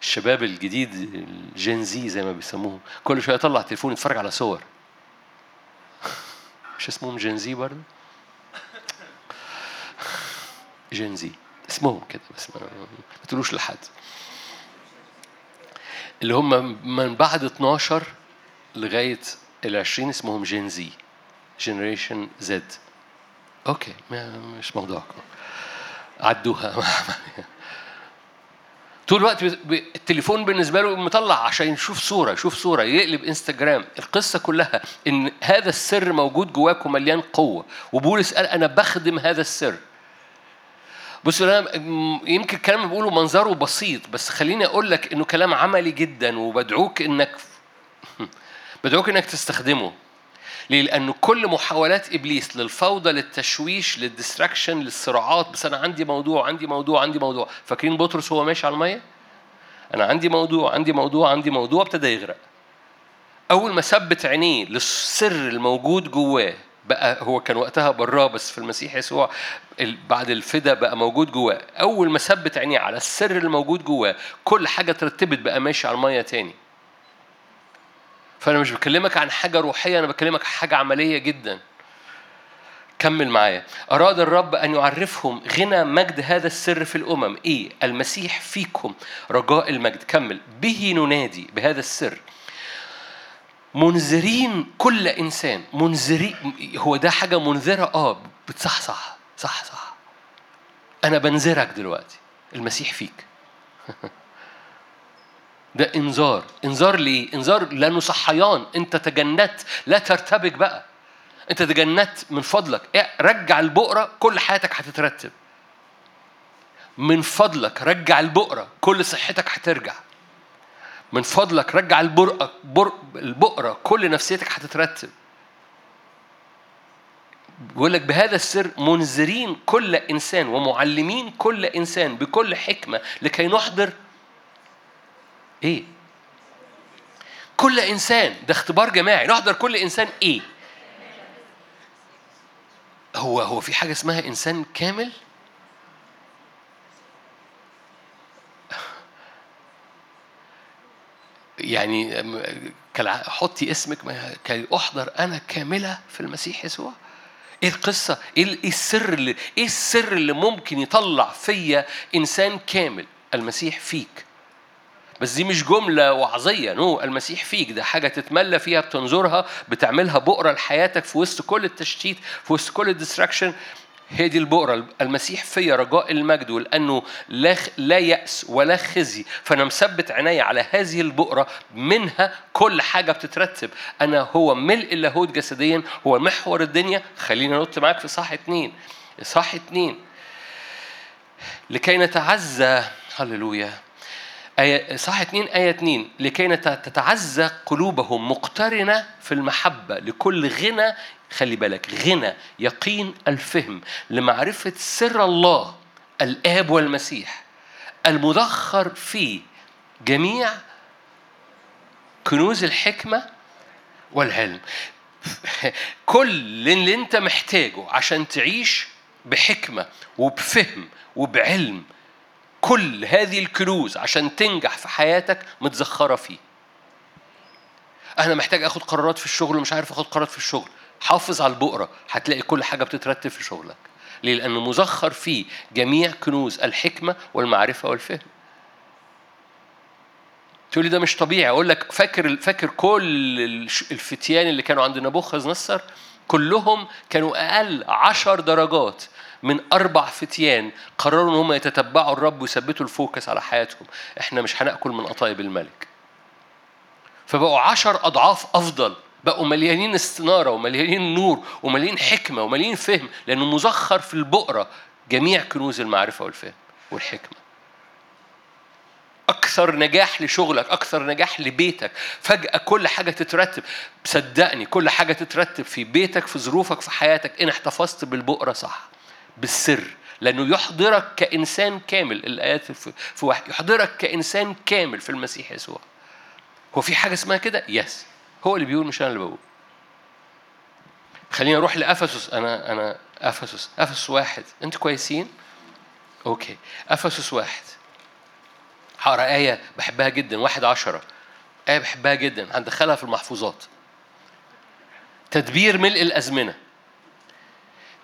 الشباب الجديد الجنزي زي ما بيسموهم كل شوية يطلع تليفون يتفرج على صور. مش اسمهم Gen Z برضه؟ Gen Z اسمهم كده بس ما, تقولوش لحد. اللي هم من بعد 12 لغاية ال 20 اسمهم Gen Z. Generation Z okay مش موضوعكم عدوها طول الوقت التليفون بالنسبة له مطلع عشان يشوف صوره يشوف صوره يقلب انستجرام القصة كلها ان هذا السر موجود جواك ومليان قوه وبولس قال أنا بخدم هذا السر بصوا أنا يمكن الكلام اللي بقوله منظره بسيط بس خليني أقول لك انه كلام عملي جدا وبدعوك انك بدعوك انك تستخدمه ليه؟ لأن كل محاولات إبليس للفوضى للتشويش للديستراكشن للصراعات بس أنا عندي موضوع عندي موضوع عندي موضوع فاكرين بطرس هو ماشي على المية؟ أنا عندي موضوع عندي موضوع عندي موضوع ابتدى يغرق أول ما ثبت عينيه للسر الموجود جواه بقى هو كان وقتها براه بس في المسيح يسوع بعد الفدا بقى موجود جواه أول ما ثبت عينيه على السر الموجود جواه كل حاجة ترتبت بقى ماشي على المية تاني فأنا مش بكلمك عن حاجة روحية أنا بكلمك حاجة عملية جدا. كمل معايا. أراد الرب أن يعرفهم غنى مجد هذا السر في الأمم. إيه؟ المسيح فيكم رجاء المجد. كمل. به ننادي بهذا السر. منذرين كل إنسان. منذرين هو ده حاجة منذرة؟ آه. بتصحصح صح صح. أنا بنذرك دلوقتي. المسيح فيك. ده انذار. انذار ليه؟ انذار لأنه صحيان. انت تجنت. لا ترتبك بقى. انت تجنت من فضلك. رجع البقره كل حياتك هتترتب. من فضلك رجع البقره كل صحتك هترجع. من فضلك رجع البقرة كل نفسيتك هتترتب. بيقول لك بهذا السر منذرين كل إنسان ومعلمين كل إنسان بكل حكمة لكي نحضر إيه؟ كل إنسان ده اختبار جماعي نحضر كل إنسان إيه؟ هو هو في حاجة اسمها إنسان كامل؟ يعني حطي اسمك كي أحضر أنا كاملة في المسيح يسوع إيه القصة إيه, إيه السر اللي إيه السر اللي ممكن يطلع فيا إنسان كامل المسيح فيك بس دي مش جملة وعظية. نو المسيح فيك. ده حاجة تتملى فيها بتنظرها بتعملها بؤرة لحياتك في وسط كل التشتيت في وسط كل الديستراكشن. هي دي البؤرة. المسيح فيا رجاء المجد ولأنه لا لا يأس ولا خزي. فأنا مثبت عيني على هذه البؤرة. منها كل حاجة بتترتب. أنا هو ملء اللاهوت جسديا هو محور الدنيا. خلينا نط معاك في صح اتنين. صح اتنين. لكي نتعزى. هللويا. آية صح اتنين آية اتنين. لكي تتعزى قلوبهم مقترنة في المحبة. لكل غنى خلي بالك غنى يقين الفهم. لمعرفة سر الله الآب والمسيح. المدخر في جميع كنوز الحكمة والعلم. كل اللي انت محتاجه عشان تعيش بحكمة وبفهم وبعلم كل هذه الكنوز عشان تنجح في حياتك متزخرة فيه. أنا محتاج آخد قرارات في الشغل ومش عارف آخد قرارات في الشغل. حافظ على البقرة هتلاقي كل حاجة بتترتب في شغلك. ليه؟ لأنه مزخر فيه جميع كنوز الحكمة والمعرفة والفهم. تقول لي ده مش طبيعي. أقول لك فاكر فاكر كل الفتيان اللي كانوا عند نبوخذ نصر؟ كلهم كانوا أقل عشر درجات من أربع فتيان قرروا إن هم يتتبعوا الرب ويثبتوا الفوكس على حياتهم. إحنا مش هنأكل من قطايب الملك. فبقوا عشر أضعاف أفضل. بقوا مليانين استنارة ومليانين نور ومليانين حكمة ومليانين فهم. لأنه مزخر في البقره جميع كنوز المعرفة والفهم والحكمة. أكثر نجاح لشغلك أكثر نجاح لبيتك. فجأة كل حاجة تترتب. صدقني كل حاجة تترتب في بيتك في ظروفك في حياتك. إن احتفظت بالبقره صح. بالسر لأنه يحضرك كإنسان كامل الآيات في واحد يحضرك كإنسان كامل في المسيح يسوع. هو في حاجة اسمها كده؟ Yes. هو اللي بيقول مش أنا اللي بقول. خلينا نروح لأفسس. أنا أنا أفسس. أفسس واحد. أنتوا كويسين؟ Okay. أفسس واحد. هقرأ آية بحبها جدا. واحد عشرة. آية بحبها جدا. هندخلها في المحفوظات. تدبير ملء الأزمنة.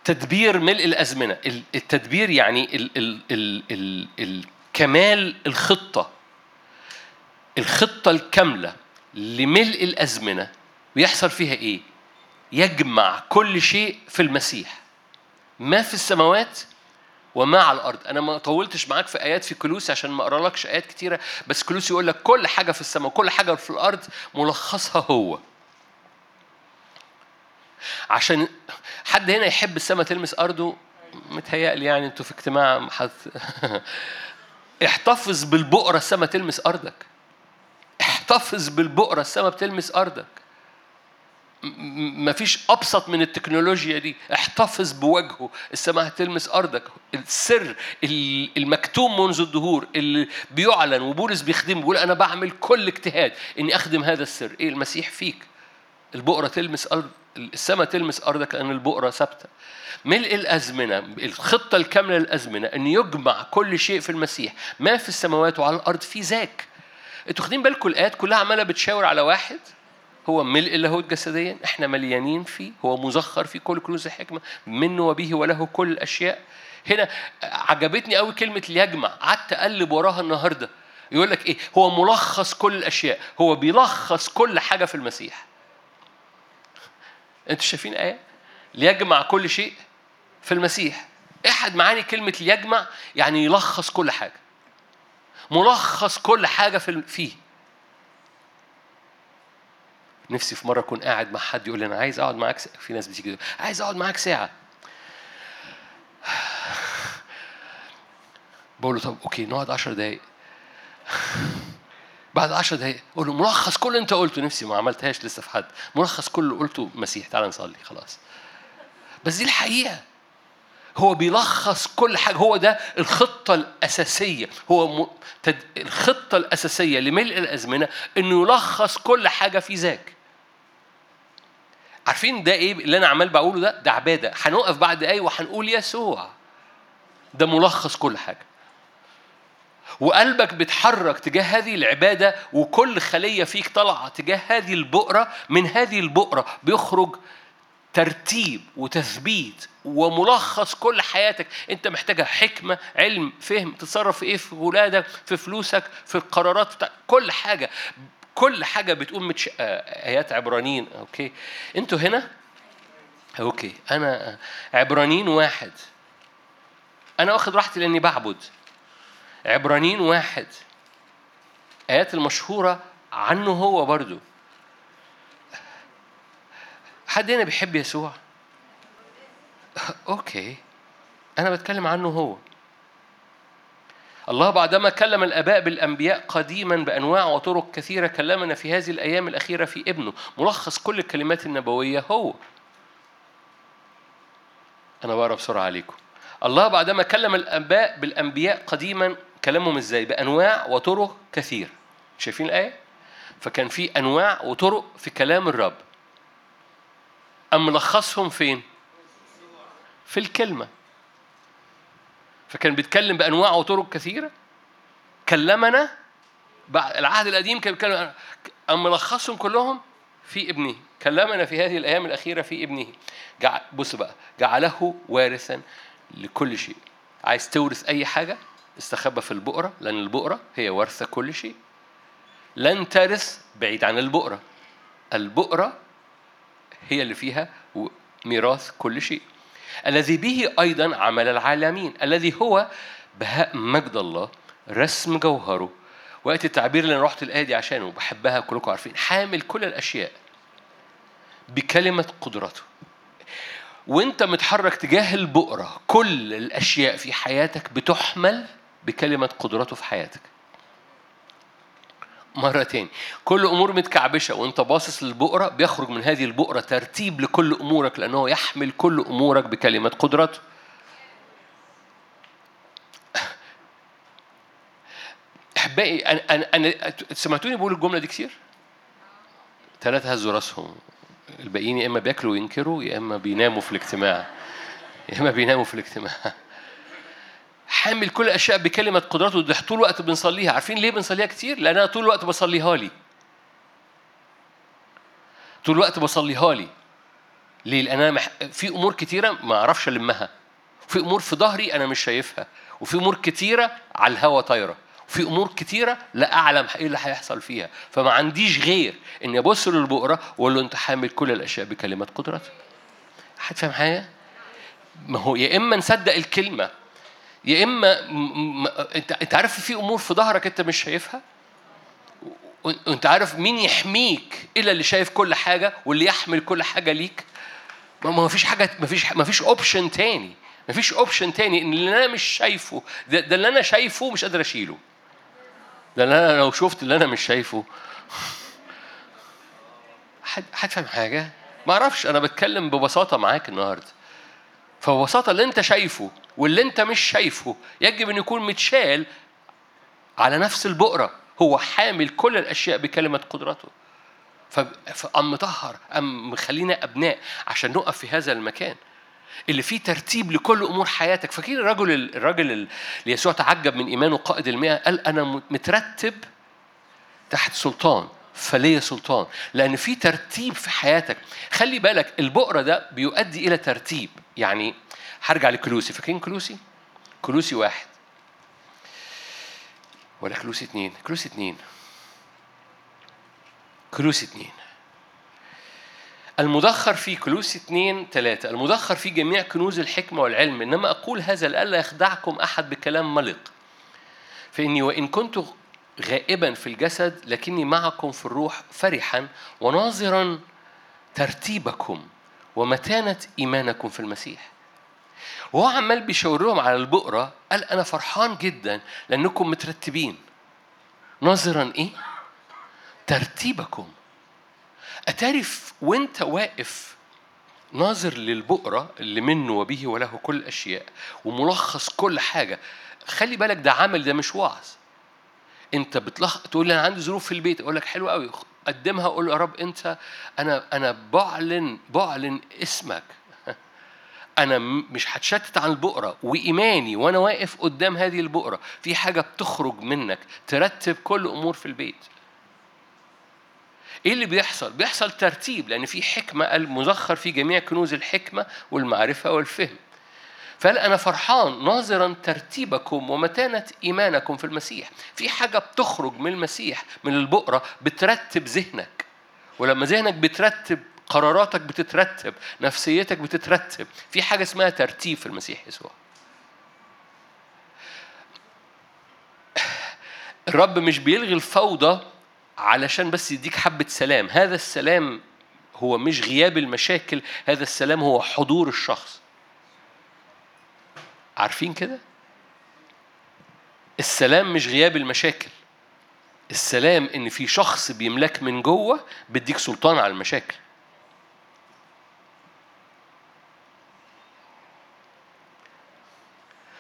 تدبير ملء الأزمنة. التدبير يعني ال ال ال ال الكمال الخطة. الخطة الكاملة لملء الأزمنة بيحصل فيها إيه؟ يجمع كل شيء في المسيح. ما في السماوات وما على الأرض. أنا ما طولتش معاك في آيات في كلوسي عشان ما أقرألكش آيات كتيرة بس كلوسي يقول لك كل حاجة في السماء وكل حاجة في الأرض ملخصها هو. عشان حد هنا يحب السماء تلمس أرضه؟ متهيألي يعني أنتوا في اجتماع حد احتفظ بالبقرة السماء تلمس أرضك. احتفظ بالبقرة السماء بتلمس أرضك. مفيش أبسط من التكنولوجيا دي. احتفظ بوجهه. السماء هتلمس أرضك. السر المكتوم منذ الدهور اللي بيعلن وبولس بيخدمه بيقول أنا بعمل كل اجتهاد إني أخدم هذا السر. إيه المسيح فيك؟ البقره تلمس ارض السماء تلمس أرضك لأن البقره ثابتة. ملء الأزمنة الخطة الكاملة للأزمنة أن يجمع كل شيء في المسيح ما في السماوات وعلى الأرض في ذاك. أنتوا واخدين بالكم الآيات كلها عمالة بتشاور على واحد؟ هو ملء اللاهوت جسديا. إحنا مليانين فيه. هو مزخر في كل كنوز الحكمة. منه وبه وله كل الاشياء هنا عجبتني قوي كلمة ليجمع. قعدت أقلب وراها النهارده. يقول لك إيه؟ هو ملخص كل الأشياء. هو بيلخص كل حاجة في المسيح. أنتوا شايفين آية؟ ليجمع كل شيء في المسيح. احد معاني كلمة ليجمع يعني يلخص كل حاجة. ملخص كل حاجة في فيه. نفسي في مرة أكون قاعد مع حد يقول لي أنا عايز أقعد معاك. في ناس بتيجي عايز أقعد معاك ساعة. بقول له طب أوكي نقعد 10 دقايق. بعد 10 دقايق أقول له ملخص كل اللي انت قلته. نفسي ما عملتهاش لسه في حد. ملخص كل اللي قلته مسيح تعال نصلي خلاص. بس دي الحقيقة. هو بيلخص كل حاجة. هو ده الخطة الأساسية. هو م... تد... الخطة الأساسية لملء الأزمنة إنه يلخص كل حاجة في ذاك. عارفين ده إيه اللي أنا عمال بقوله ده؟ ده عبادة. هنقف بعد آية وهنقول يسوع. ده ملخص كل حاجة. وقلبك بيتحرك تجاه هذه العبادة وكل خلية فيك طالعة تجاه هذه البؤرة. من هذه البؤرة بيخرج ترتيب وتثبيت وملخص كل حياتك. انت محتاجها حكمة علم فهم تتصرف في إيه؟ في ولادك في فلوسك في القرارات بتاع كل حاجة. كل حاجة بتقوم متش... آيات عبرانيين. أوكي. أنتوا هنا؟ Okay. أنا عبرانيين واحد. أنا واخد راحتي لأني بعبد. عبرانيين واحد. آيات المشهورة عنه هو برضو. حد هنا بيحب يسوع؟ Okay. أنا بتكلم عنه هو. الله بعدما كلم الآباء بالأنبياء قديما بأنواع وطرق كثيرة كلمنا في هذه الأيام الأخيرة في ابنه. ملخص كل الكلمات النبوية هو. أنا بقرأ بسرعة عليكم. الله بعدما كلم الآباء بالأنبياء قديما كلمهم إزاي؟ بأنواع وطرق كثيرة شايفين الآية؟ فكان في أنواع وطرق في كلام الرب. أم ملخصهم فين؟ في الكلمة. فكان بيتكلم بأنواع وطرق كثيرة. كلمنا العهد القديم كان بيتكلم اما لخصهم كلهم في ابنه. كلمنا في هذه الأيام الأخيرة في ابنه. بص بقى. جعله وارثا لكل شيء. عايز تورث أي حاجة؟ استخبى في البقره لأن البقره هي ورثة كل شيء. لن ترث بعيد عن البقره البقره هي اللي فيها ميراث كل شيء. الذي به أيضا عمل العالمين الذي هو بهاء مجد الله رسم جوهره. وقت التعبير اللي أنا رحت الآية دي عشانه بحبها كلكم عارفين حامل كل الأشياء بكلمة قدرته. وأنت متحرك تجاه البؤرة كل الأشياء في حياتك بتحمل بكلمة قدرته في حياتك. مرة تاني كل أمور متكعبشة وأنت باصص للبؤرة بيخرج من هذه البؤرة ترتيب لكل أمورك لأنه يحمل كل أمورك بكلمة قدرته أحبائي أنا أنا أنا سمعتوني بقول الجملة دي كتير؟ ثلاثة هزوا راسهم. الباقيين يا إما بياكلوا وينكروا يا إما بيناموا في الاجتماع. يا إما بيناموا في الاجتماع. حامل كل الأشياء بكلمة قدرته ده طول الوقت بنصليها. عارفين ليه بنصليها كتير؟ لأن أنا طول الوقت بصليها لي. طول الوقت بصليها لي. ليه؟ لأن أنا مح... في أمور كتيرة ما أعرفش ألمها. في أمور في ظهري أنا مش شايفها. وفي أمور كتيرة على الهوا طايرة. في أمور كتيرة لا أعلم إيه اللي هيحصل فيها. فما عنديش غير إني ابص للبقره وأقول له أنت حامل كل الأشياء بكلمة قدرتك. حد فاهم حاجة؟ ما هو يا إما نصدق الكلمة يا إما. انت أنت عارف في أمور في ظهرك أنت مش شايفها؟ وانت عارف مين يحميك إلا اللي شايف كل حاجة واللي يحمل كل حاجة ليك؟ ما فيش حاجة ما فيش ما فيش option تاني. ما فيش option تاني. إن اللي أنا مش شايفه ده, ده اللي أنا شايفه مش قادر أشيله. لأن أنا لو شفت اللي أنا مش شايفه. حد حد فاهم حاجة؟ ما أعرفش. أنا بتكلم ببساطة معاك النهارده. فببساطة اللي أنت شايفه واللي انت مش شايفه يجب ان يكون متشال على نفس البؤرة. هو حامل كل الأشياء بكلمة قدرته. فأم مطهر أم مخلينا أبناء عشان نقف في هذا المكان. اللي فيه ترتيب لكل أمور حياتك. فاكرين الرجل الراجل اللي يسوع تعجب من إيمانه قائد المئة؟ قال أنا مترتب تحت سلطان فليا سلطان. لأن في ترتيب في حياتك. خلي بالك البؤرة ده بيؤدي إلى ترتيب. يعني هرجع لكلوسي. فاكرين كلوسي؟ كلوسي واحد. ولا كلوسي اثنين كلوسي اثنين كلوسي اثنين المدخر في كلوس اثنين ثلاثة المدخر في جميع كنوز الحكمة والعلم. إنما أقول هذا لئلا يخدعكم أحد بكلام ملق. فإني وإن كنت غائبا في الجسد لكني معكم في الروح فرحا وناظرا ترتيبكم ومتانة إيمانكم في المسيح. وهو عمال بيشاور لهم على البقرة قال أنا فرحان جدا لأنكم مترتبين. ناظرا إيه؟ ترتيبكم. أتعرف وأنت واقف ناظر للبؤرة اللي منه وبه وله كل الأشياء وملخص كل حاجة. خلي بالك ده عمل ده مش وعظ. أنت بتلخ تقول لي أنا عندي ظروف في البيت أقول لك حلو قوي قدمها قول يا رب أنت أنا أنا بعلن بعلن اسمك. أنا مش هتشتت عن البقره وإيماني وأنا واقف قدام هذه البقره في حاجة بتخرج منك ترتب كل أمور في البيت إيه اللي بيحصل؟ بيحصل ترتيب لأن في حكمة المزخر في جميع كنوز الحكمة والمعرفة والفهم. فقال أنا فرحان ناظرا ترتيبكم ومتانة إيمانكم في المسيح. في حاجة بتخرج من المسيح من البقره بترتب ذهنك. ولما ذهنك بترتب قراراتك بتترتب، نفسيتك بتترتب، في حاجة اسمها ترتيب في المسيح يسوع. الرب مش بيلغي الفوضى علشان بس يديك حبة سلام. هذا السلام هو مش غياب المشاكل هذا السلام هو حضور الشخص. عارفين كده؟ السلام مش غياب المشاكل. السلام إن في شخص بيملك من جوه بيديك سلطان على المشاكل.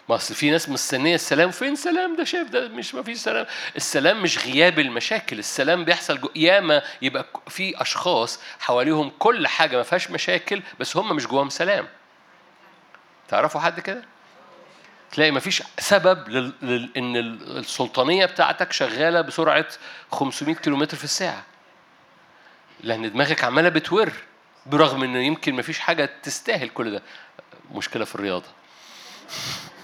ما أصل في ناس مستنية السلام فين سلام ده شايف ده مش ما فيش سلام. السلام مش غياب المشاكل السلام بيحصل جو... ياما يبقى في أشخاص حواليهم كل حاجة ما فيهاش مشاكل بس هم مش جواهم سلام. تعرفوا حد كده؟ تلاقي مفيش سبب لل... لل... إن السلطانية بتاعتك شغالة بسرعة 500 كيلومتر في الساعة. لأن دماغك عمالة بتور برغم انه يمكن مفيش حاجة تستاهل كل ده. مشكلة في الرياضة.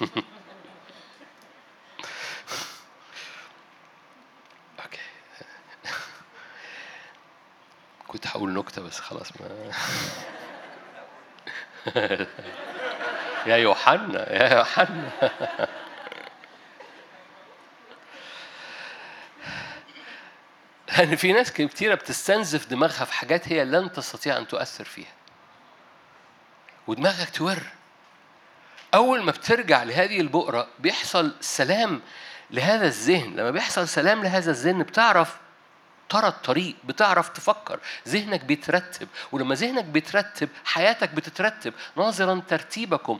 كنت هقول نكتة بس خلاص ما يا يوحنا يا يوحنا. لأن في ناس كتيرة بتستنزف دماغها في حاجات هي لن تستطيع أن تؤثر فيها. ودماغك تور أول ما بترجع لهذه البؤرة بيحصل سلام لهذا الذهن. لما بيحصل سلام لهذا الذهن بتعرف ترى الطريق بتعرف تفكر. ذهنك بيترتب ولما ذهنك بيترتب حياتك بتترتب. ناظرا ترتيبكم.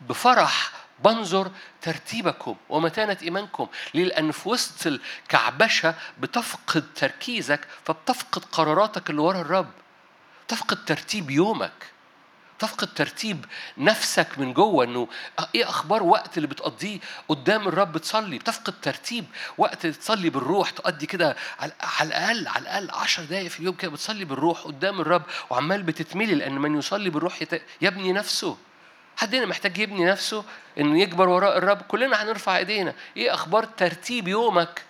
بفرح بنظر ترتيبكم ومتانة إيمانكم. ليه؟ لأن في وسط الكعبشة بتفقد تركيزك فبتفقد قراراتك اللي ورا الرب. تفقد ترتيب يومك. تفقد ترتيب نفسك من جوه إنه إيه أخبار وقت اللي بتقضيه قدام الرب تصلي بتفقد ترتيب وقت تصلي بالروح تقضي كده على الأقل على الأقل 10 دقائق في اليوم كده بتصلي بالروح قدام الرب وعمال بتتملي لأن من يصلي بالروح يبني نفسه. حد هنا محتاج يبني نفسه؟ إنه يكبر وراء الرب؟ كلنا هنرفع إيدينا. إيه أخبار ترتيب يومك؟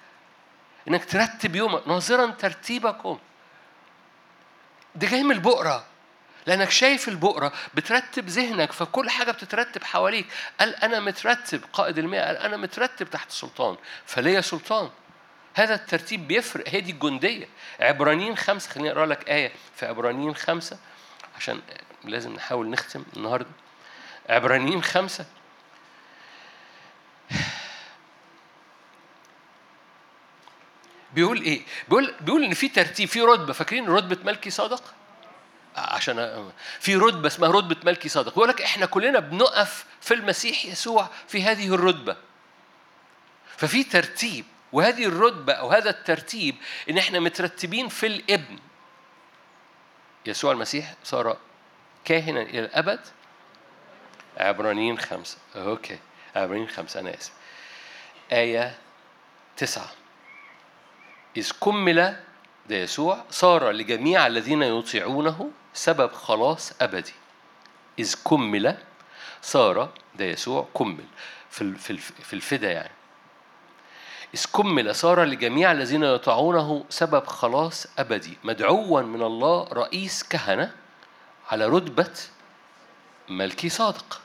إنك ترتب يومك. ناظرا ترتيبكم. ده جاي من البقره لأنك شايف البقرة بترتب ذهنك فكل حاجة بتترتب حواليك. قال أنا مترتب قائد المئة قال أنا مترتب تحت سلطان. فليا سلطان. هذا الترتيب بيفرق. هي دي الجندية. عبرانيين خمسة خليني أقرأ لك آية. في عبرانيين خمسة عشان لازم نحاول نختم النهاردة. عبرانيين خمسة. بيقول إيه؟ بيقول بيقول إن في ترتيب في رتبة. فاكرين رتبة ملكي صادق؟ عشان في رتبة اسمها رتبة ملكي صادق. بيقول لك إحنا كلنا بنقف في المسيح يسوع في هذه الرتبة. ففي ترتيب وهذه الرتبة أو هذا الترتيب إن إحنا مترتبين في الابن. يسوع المسيح صار كاهنا إلى الأبد. عبرانيين خمسة. أوكي. عبرانيين خمسة. أنا آسف. آية تسعة. إذ كمل ده يسوع صار لجميع الذين يطيعونه سبب خلاص أبدي. إذ كمل صار ده يسوع كمل. في في الفدا يعني. إذ كمل صار لجميع الذين يطيعونه سبب خلاص أبدي. مدعوا من الله رئيس كهنة على رتبة ملكي صادق.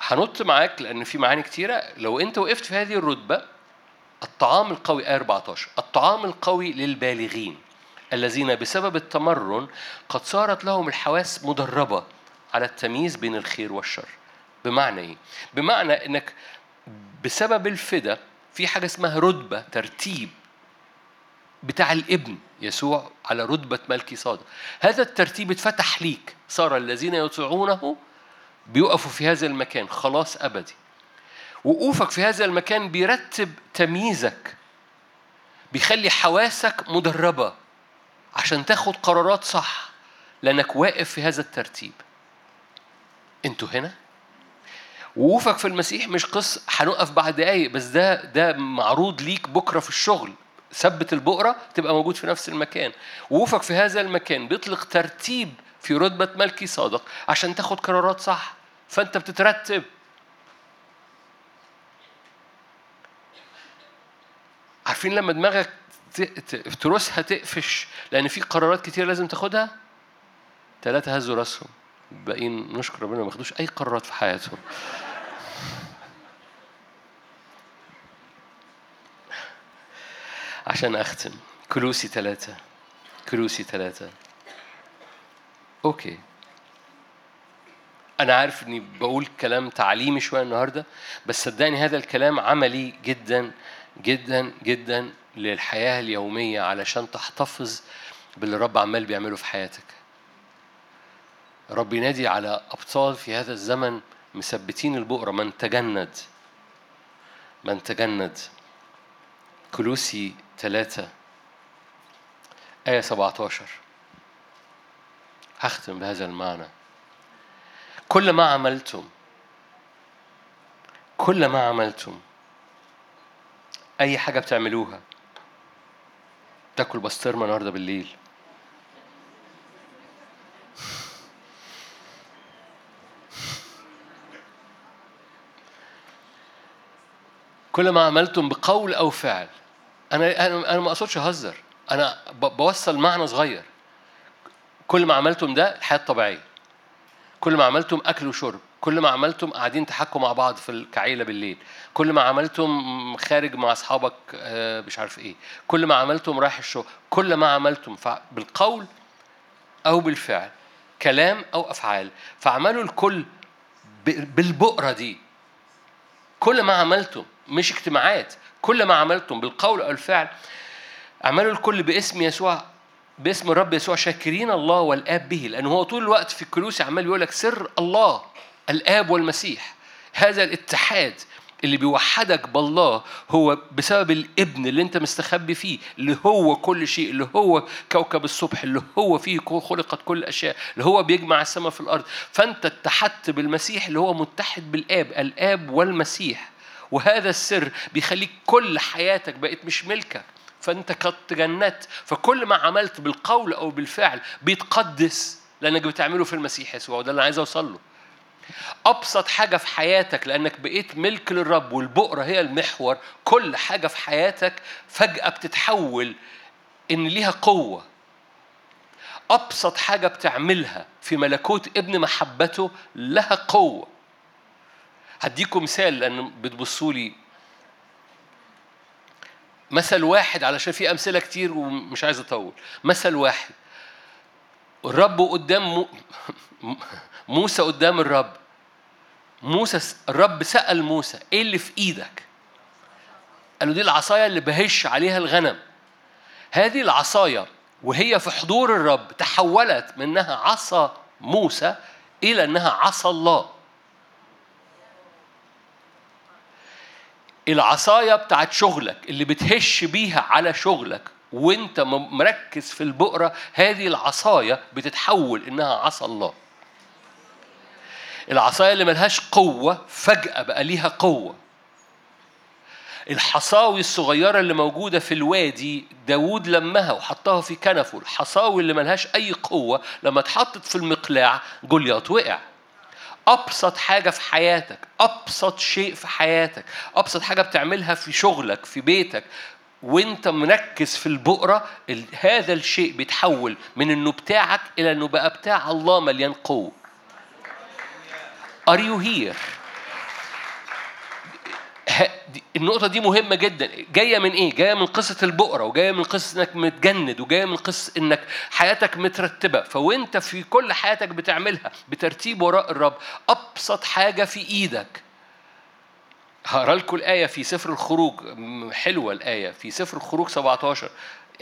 هنط معاك لأن في معاني كتيرة. لو أنت وقفت في هذه الرتبة الطعام القوي آية 14 الطعام القوي للبالغين. الذين بسبب التمرن قد صارت لهم الحواس مدربة على التمييز بين الخير والشر. بمعنى إيه؟ بمعنى إنك بسبب الفدا في حاجة اسمها رتبة ترتيب بتاع الابن يسوع على رتبة ملكي صادق. هذا الترتيب اتفتح ليك. صار الذين يطيعونه بيقفوا في هذا المكان. خلاص أبدي. وقوفك في هذا المكان بيرتب تمييزك. بيخلي حواسك مدربة. عشان تاخد قرارات صح لأنك واقف في هذا الترتيب. أنتوا هنا؟ وقوفك في المسيح مش قصة هنقف بعد دقايق بس ده ده معروض ليك بكرة في الشغل. ثبت البقرة تبقى موجود في نفس المكان. وقوفك في هذا المكان بيطلق ترتيب في رتبة ملكي صادق عشان تاخد قرارات صح. فأنت بتترتب. عارفين لما دماغك تروسها تقفش. لأن في قرارات كتير لازم تاخدها. ثلاثة هزوا راسهم. الباقيين نشكر ربنا ما خدوش أي قرارات في حياتهم. عشان أختم. كلوسي ثلاثة كلوسي ثلاثة أوكي. أنا عارف إني بقول كلام تعليمي شوية النهاردة بس صدقني هذا الكلام عملي جدا جدا جدا للحياة اليومية علشان تحتفظ باللي الرب عمال بيعمله في حياتك. رب ينادي على أبطال في هذا الزمن مثبتين البؤرة من تجند من تجند. كلوسي ثلاثة آية 17 هختم بهذا المعنى. كل ما عملتم كل ما عملتم أي حاجة بتعملوها تاكل بسطرمة النهارده بالليل. كل ما عملتم بقول أو فعل أنا أنا أنا ما أقصدش أهزر أنا بوصل معنى صغير. كل ما عملتم ده الحياة الطبيعيه كل ما عملتم أكل وشرب كل ما عملتم قاعدين تحكوا مع بعض في كعيلة بالليل. كل ما عملتم خارج مع أصحابك آه، مش عارف إيه. كل ما عملتم رايح الشغل كل ما عملتم بالقول أو بالفعل كلام أو أفعال. فاعملوا الكل بالبؤرة دي. كل ما عملتم مش اجتماعات. كل ما عملتم بالقول أو الفعل اعملوا الكل باسم يسوع باسم الرب يسوع شاكرين الله والآب به. لأنه هو طول الوقت في الكلوسي عمال بيقول لك سر الله. الآب والمسيح. هذا الاتحاد اللي بيوحدك بالله هو بسبب الابن اللي انت مستخبي فيه اللي هو كل شيء اللي هو كوكب الصبح اللي هو فيه خلقت كل الاشياء اللي هو بيجمع السماء في الأرض. فأنت اتحدت بالمسيح اللي هو متحد بالآب الآب والمسيح. وهذا السر بيخليك كل حياتك بقت مش ملكك. فأنت قد تجنت. فكل ما عملت بالقول أو بالفعل بيتقدس لأنك بتعمله في المسيح يسوع وده اللي أنا عايز أوصل له. أبسط حاجة في حياتك لأنك بقيت ملك للرب والبؤرة هي المحور كل حاجة في حياتك فجأة بتتحول إن ليها قوة. أبسط حاجة بتعملها في ملكوت ابن محبته لها قوة. هديكم مثال لأن بتبصوا لي. مثل واحد علشان في أمثلة كتير ومش عايز أطول. مثل واحد. الرب قدام مو... موسى قدام الرب. موسى الرب سأل موسى إيه اللي في إيدك؟ قال له دي العصاية اللي بهش عليها الغنم. هذه العصاية وهي في حضور الرب تحولت منها عصا موسى إلى أنها عصا الله. العصاية بتاعت شغلك اللي بتهش بيها على شغلك وإنت مركز في البقرة هذه العصاية بتتحول إنها عصا الله. العصاية اللي ملهاش قوة فجأة بقى ليها قوة. الحصاوي الصغيرة اللي موجودة في الوادي داود لمها وحطها في كنفه الحصاوي اللي ملهاش أي قوة لما اتحطت في المقلاع جولياط وقع. أبسط حاجة في حياتك أبسط شيء في حياتك أبسط حاجة بتعملها في شغلك في بيتك وانت مركز في البقرة هذا الشيء بيتحول من إنه بتاعك إلى إنه بقى بتاع الله مليان قوة. Are you here؟ النقطة دي مهمة جدا. جاية من إيه؟ جاية من قصة البقرة وجاية من قصة إنك متجند وجاية من قصة إنك حياتك مترتبة. فوأنت في كل حياتك بتعملها بترتيب وراء الرب أبسط حاجة في إيدك. هقرا لكم الآية في سفر الخروج. حلوة الآية. في سفر الخروج 17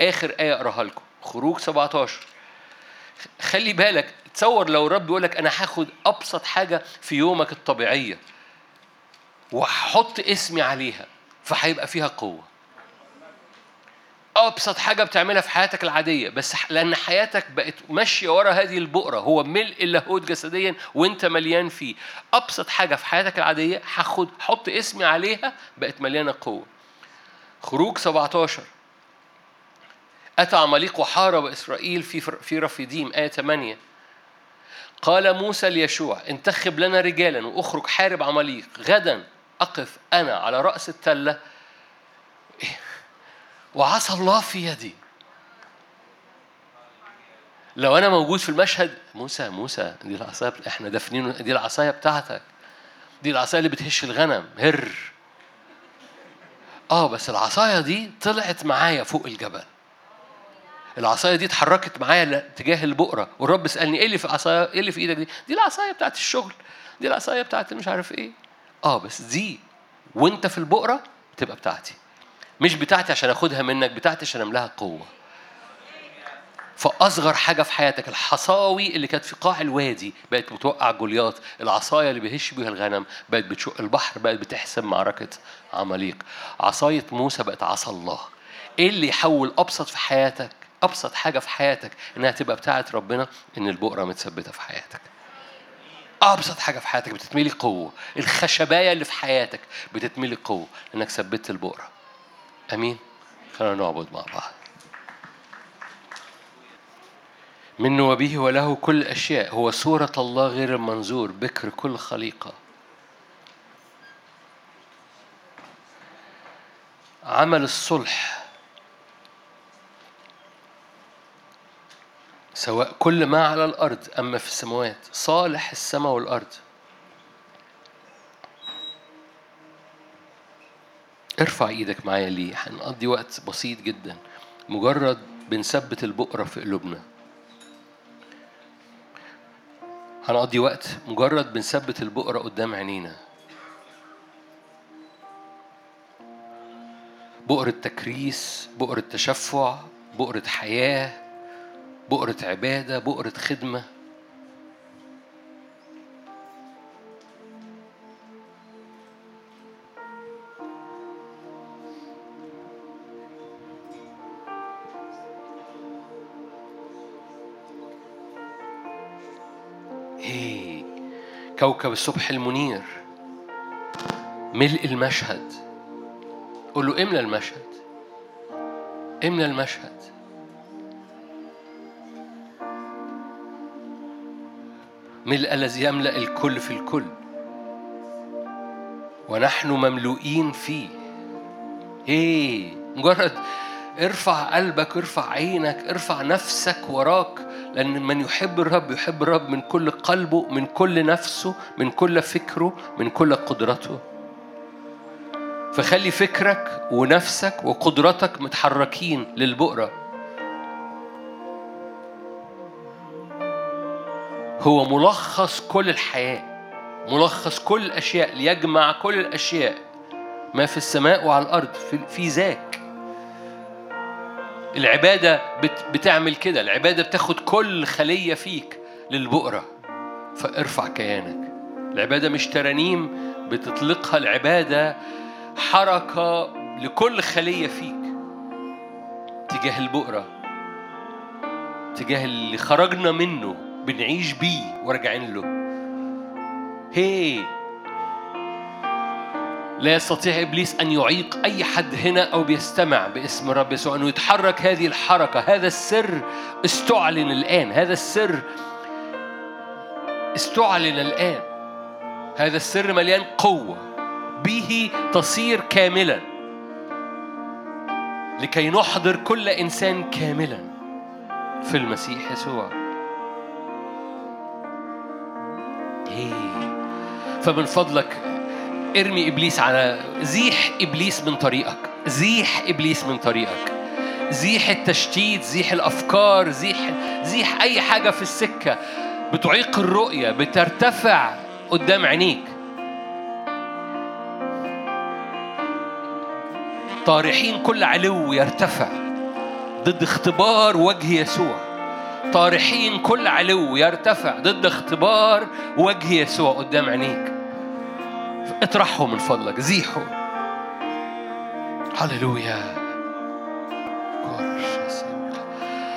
آخر آية أقراها لكم. خروج 17 خلي بالك تصور لو الرب يقول لك أنا هاخد أبسط حاجة في يومك الطبيعية وهحط اسمي عليها فهيبقى فيها قوة. أبسط حاجة بتعملها في حياتك العادية بس لأن حياتك بقت ماشية ورا هذه البؤرة هو ملء اللاهوت جسديا وأنت مليان فيه. أبسط حاجة في حياتك العادية هاخد حط اسمي عليها بقت مليانة قوة. خروج 17 أتى عماليق وحارب إسرائيل في في رفيديم آية 8 قال موسى ليشوع انتخب لنا رجالا واخرج حارب عماليق. غدا أقف أنا على رأس التلة. وعصى الله في يدي. لو أنا موجود في المشهد موسى موسى دي العصاية إحنا دافنين دي العصاية بتاعتك. دي العصاية اللي بتهش الغنم. هر آه بس العصاية دي طلعت معايا فوق الجبل. العصاية دي اتحركت معايا تجاه البقره والرب سألني إيه اللي في العصايه إيه اللي في إيدك دي؟ دي العصاية بتاعت الشغل دي العصاية بتاعت مش عارف إيه. آه بس دي وأنت في البقره تبقى بتاعتي مش بتاعتي عشان أخدها منك بتاعتي عشان أملاها قوة. فأصغر حاجة في حياتك الحصاوي اللي كانت في قاع الوادي بقت بتوقع جولياط العصاية اللي بيهش بيها الغنم بقت بتشق البحر بقت بتحسم معركة عماليق. عصاية موسى بقت عصا الله. إيه اللي يحول أبسط في حياتك؟ أبسط حاجة في حياتك إنها تبقى بتاعة ربنا إن البقره متثبتة في حياتك. أبسط حاجة في حياتك بتتملي قوة. الخشباية اللي في حياتك بتتملي قوة لانك ثبت البقره أمين؟ خلينا نعبد مع بعض. منه وبه وله كل الأشياء هو صورة الله غير المنظور بكر كل خليقة. عمل الصلح سواء كل ما على الأرض أما في السماوات صالح السماء والأرض. ارفع إيدك معايا ليه؟ هنقضي وقت بسيط جدا. مجرد بنثبت البقرة في قلوبنا. هنقضي وقت مجرد بنثبت البقرة قدام عينينا. بؤرة تكريس بؤرة تشفع بؤرة حياة. بؤرة عبادة بؤرة خدمة. إيه كوكب الصبح المنير. ملء المشهد. قول له إملى المشهد. إملى المشهد. ملء الذي يملأ الكل في الكل. ونحن مملوئين فيه. إيه مجرد ارفع قلبك ارفع عينك ارفع نفسك وراك لأن من يحب الرب يحب الرب من كل قلبه من كل نفسه من كل فكره من كل قدرته. فخلي فكرك ونفسك وقدرتك متحركين للبؤرة. هو ملخص كل الحياة ملخص كل الأشياء ليجمع كل الأشياء. ما في السماء وعلى الأرض في, في ذاك. العبادة بت بتعمل كده العبادة بتاخد كل خلية فيك للبؤرة. فارفع كيانك. العبادة مش ترانيم بتطلقها العبادة حركة لكل خلية فيك. تجاه البؤرة تجاه اللي خرجنا منه. بنعيش بيه وراجعين له. هي لا يستطيع إبليس أن يعيق أي حد هنا أو بيستمع باسم الرب يسوع انه يتحرك هذه الحركة. هذا السر استعلن الآن. هذا السر استعلن الآن. هذا السر مليان قوة. به تصير كاملا. لكي نحضر كل إنسان كاملا في المسيح يسوع. فمن فضلك ارمي إبليس على زيح إبليس من طريقك زيح إبليس من طريقك زيح التشتيت زيح الأفكار زيح زيح أي حاجة في السكة. بتعيق الرؤية بترتفع قدام عينيك. طارحين كل علو يرتفع ضد اختبار وجه يسوع. طارحين كل علو يرتفع ضد اختبار وجه يسوع قدام عينيك. اطرحه من فضلك زيحه هللويا.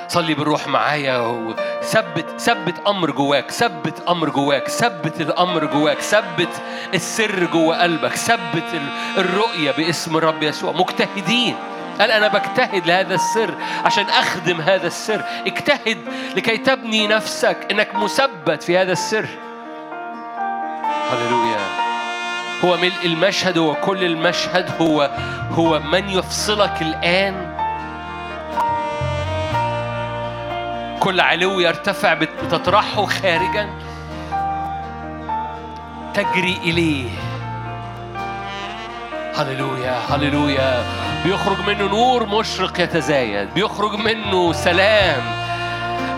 صلي بالروح معايا وثبت ثبت أمر جواك ثبت أمر جواك ثبت الأمر جواك ثبت السر جوا قلبك ثبت الرؤية باسم الرب يسوع. مجتهدين. قال أنا بجتهد لهذا السر عشان أخدم هذا السر. اجتهد لكي تبني نفسك إنك مثبت في هذا السر. هللويا. هو ملء المشهد هو كل المشهد هو هو من يفصلك الآن. كل علو يرتفع بتطرحه خارجا. تجري إليه. هللويا هللويا. بيخرج منه نور مشرق يتزايد بيخرج منه سلام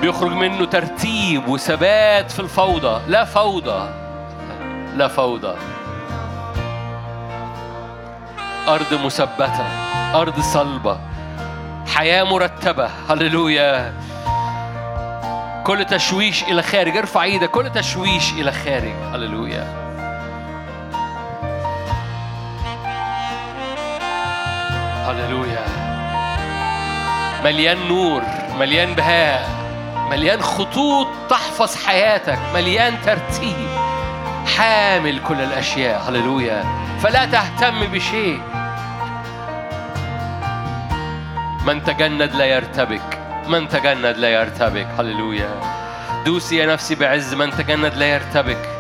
بيخرج منه ترتيب وثبات في الفوضى. لا فوضى لا فوضى. أرض مثبتة أرض صلبة حياة مرتبة. هللويا. كل تشويش إلى خارج ارفع إيدك. كل تشويش إلى خارج. هللويا. هللويا. مليان نور مليان بهاء مليان خطوط تحفظ حياتك مليان ترتيب. حامل كل الأشياء هللويا. فلا تهتم بشيء. من تجند لا يرتبك من تجند لا يرتبك هللويا. دوسي يا نفسي بعز من تجند لا يرتبك.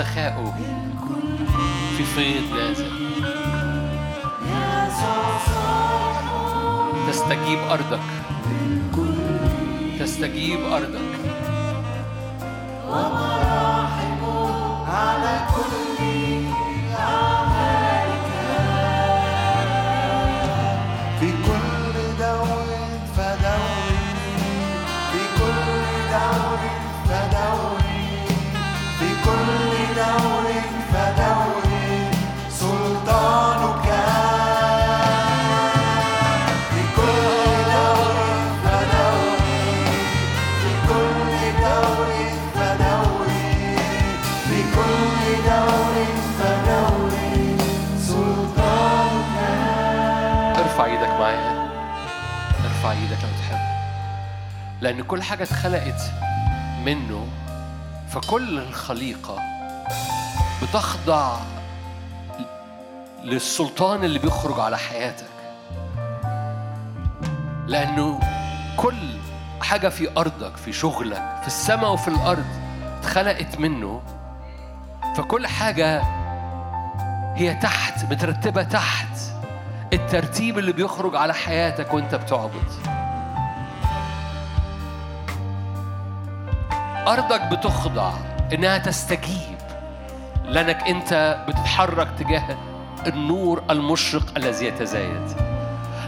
سخائه في فيض نازل تستجيب أرضك. تستجيب أرضك. لأن كل حاجة اتخلقت منه فكل الخليقة بتخضع للسلطان اللي بيخرج على حياتك. لأنه كل حاجة في أرضك في شغلك في السماء وفي الأرض اتخلقت منه فكل حاجة هي تحت مترتبة تحت الترتيب اللي بيخرج على حياتك وانت بتعبد. أرضك بتخضع إنها تستجيب. لأنك أنت بتتحرك تجاه النور المشرق الذي يتزايد.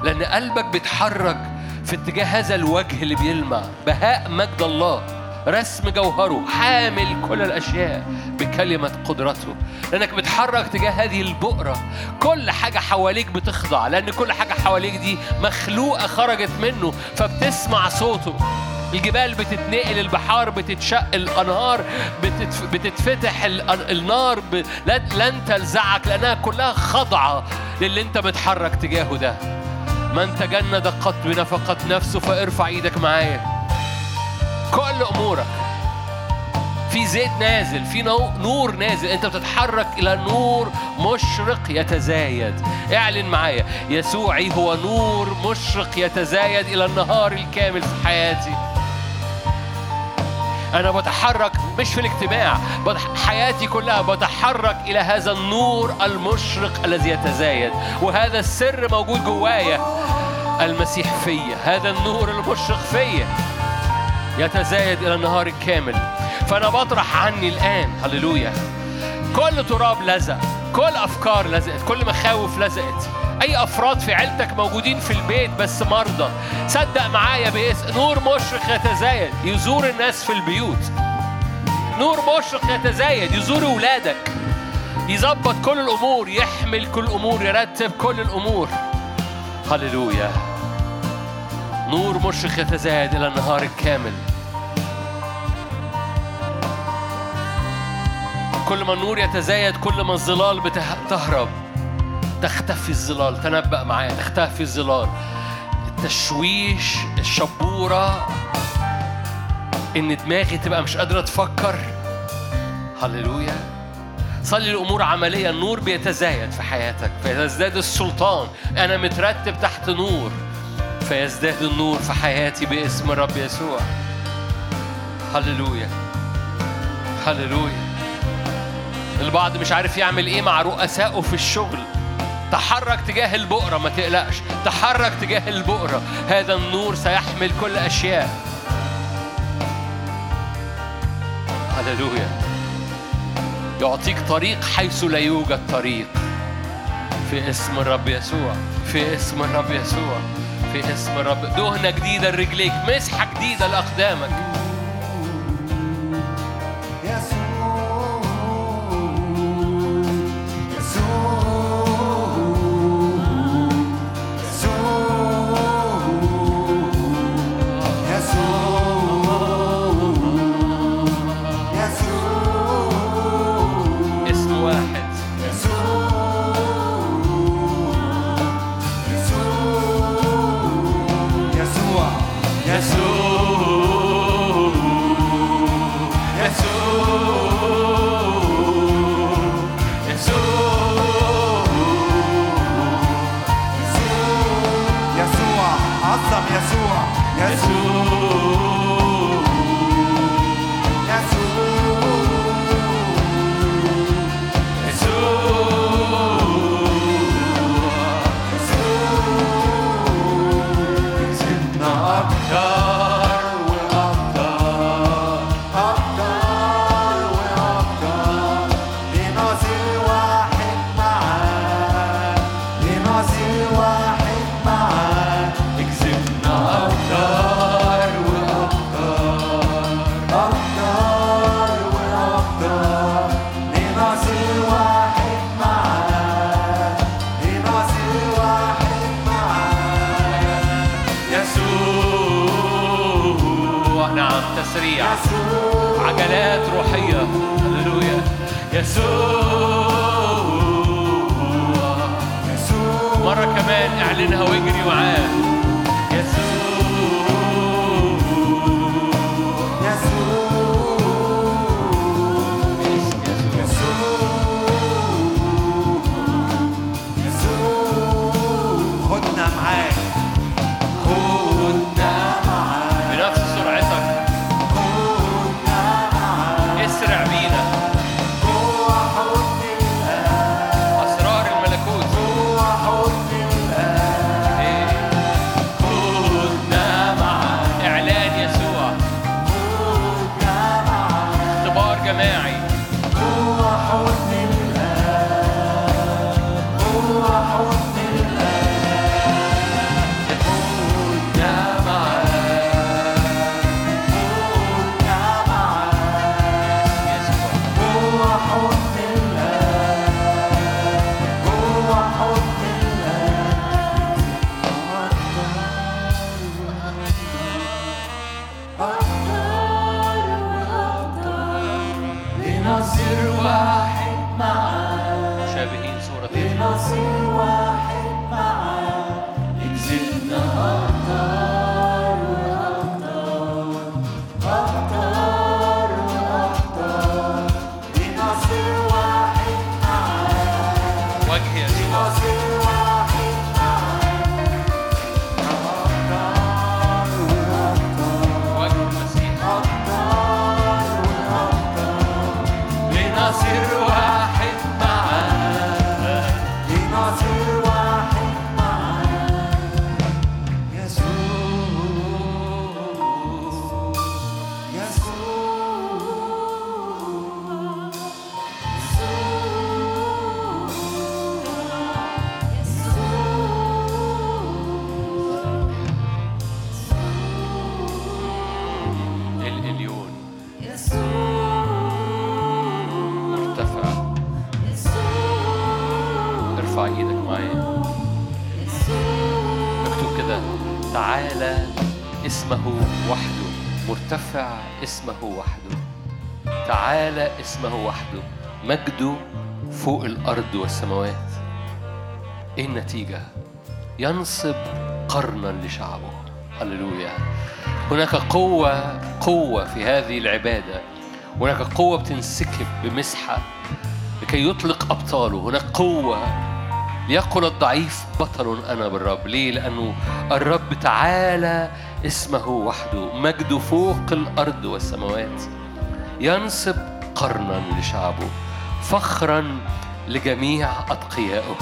لأن قلبك بيتحرك في اتجاه هذا الوجه اللي بيلمع. بهاء مجد الله رسم جوهره حامل كل الأشياء بكلمة قدرته. لأنك بتحرك تجاه هذه البؤرة. كل حاجة حواليك بتخضع. لأن كل حاجة حواليك دي مخلوقة خرجت منه فبتسمع صوته. الجبال بتتنقل البحار بتتشق الانهار بتتف... بتتفتح ال... النار ب... لن... لن تلزعك لأنها كلها خاضعه للي انت بتحرك تجاهه ده. من تجند قط بنفقة نفسه فارفع إيدك معايا. كل أمورك. في زيت نازل في نو- نور نازل انت بتتحرك إلى نور مشرق يتزايد. اعلن معايا يسوعي هو نور مشرق يتزايد إلى النهار الكامل في حياتي. أنا بتحرك مش في الاجتماع حياتي كلها بتحرك إلى هذا النور المشرق الذي يتزايد وهذا السر موجود جوايا. المسيح فيا هذا النور المشرق فيا يتزايد إلى النهار الكامل. فأنا بطرح عني الآن هللويا. كل تراب لزق كل أفكار لزقت كل مخاوف لزقت. أي أفراد في عيلتك موجودين في البيت بس مرضى؟ صدق معايا باسم نور مشرق يتزايد يزور الناس في البيوت. نور مشرق يتزايد يزور ولادك. يظبط كل الأمور يحمل كل الأمور يرتب كل الأمور. هللويا. نور مشرق يتزايد إلى النهار الكامل. كل ما النور يتزايد كل ما الظلال بتهرب. تختفي الظلال تنبأ معايا تختفي الظلال. التشويش الشبورة إن دماغي تبقى مش قادرة تفكر. هللويا. صلي الأمور عملية النور بيتزايد في حياتك. فيزداد السلطان. أنا مترتب تحت نور. فيزداد النور في حياتي باسم الرب يسوع. هللويا. هللويا. البعض مش عارف يعمل إيه مع رؤسائه في الشغل. تحرك تجاه البؤرة ما تقلقش. تحرك تجاه البؤرة. هذا النور سيحمل كل أشياء. هللويا. يعطيك طريق حيث لا يوجد طريق. في اسم الرب يسوع. في اسم الرب يسوع. في اسم الرب. دهنة جديدة لرجليك. مسحة جديدة لأقدامك. اسمه وحده. مرتفع اسمه وحده. تعالى اسمه وحده. مجده فوق الأرض والسماوات. إيه النتيجة؟ ينصب قرنا لشعبه. هللويا. هناك قوة قوة في هذه العبادة. هناك قوة بتنسكب بمسحة لكي يطلق أبطاله. هناك قوة ليقل الضعيف بطل أنا بالرب. ليه؟ لأنه الرب تعالى اسمه وحده مجده فوق الأرض والسماوات. ينصب قرنا لشعبه فخرا لجميع أتقيائه.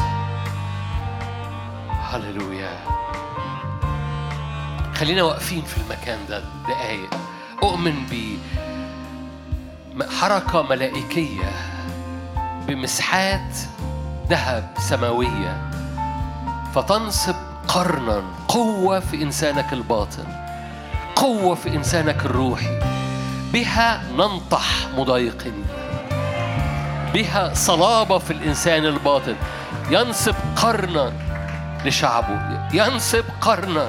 هللويا. خلينا واقفين في المكان ده دقايق. أؤمن بحركه ملائكية بمسحات ذهب سماوية. فتنصب قرنا قوة في إنسانك الباطن قوة في إنسانك الروحي. بها ننطح مضايقين بها صلابة في الإنسان الباطن. ينصب قرنا لشعبه ينصب قرنا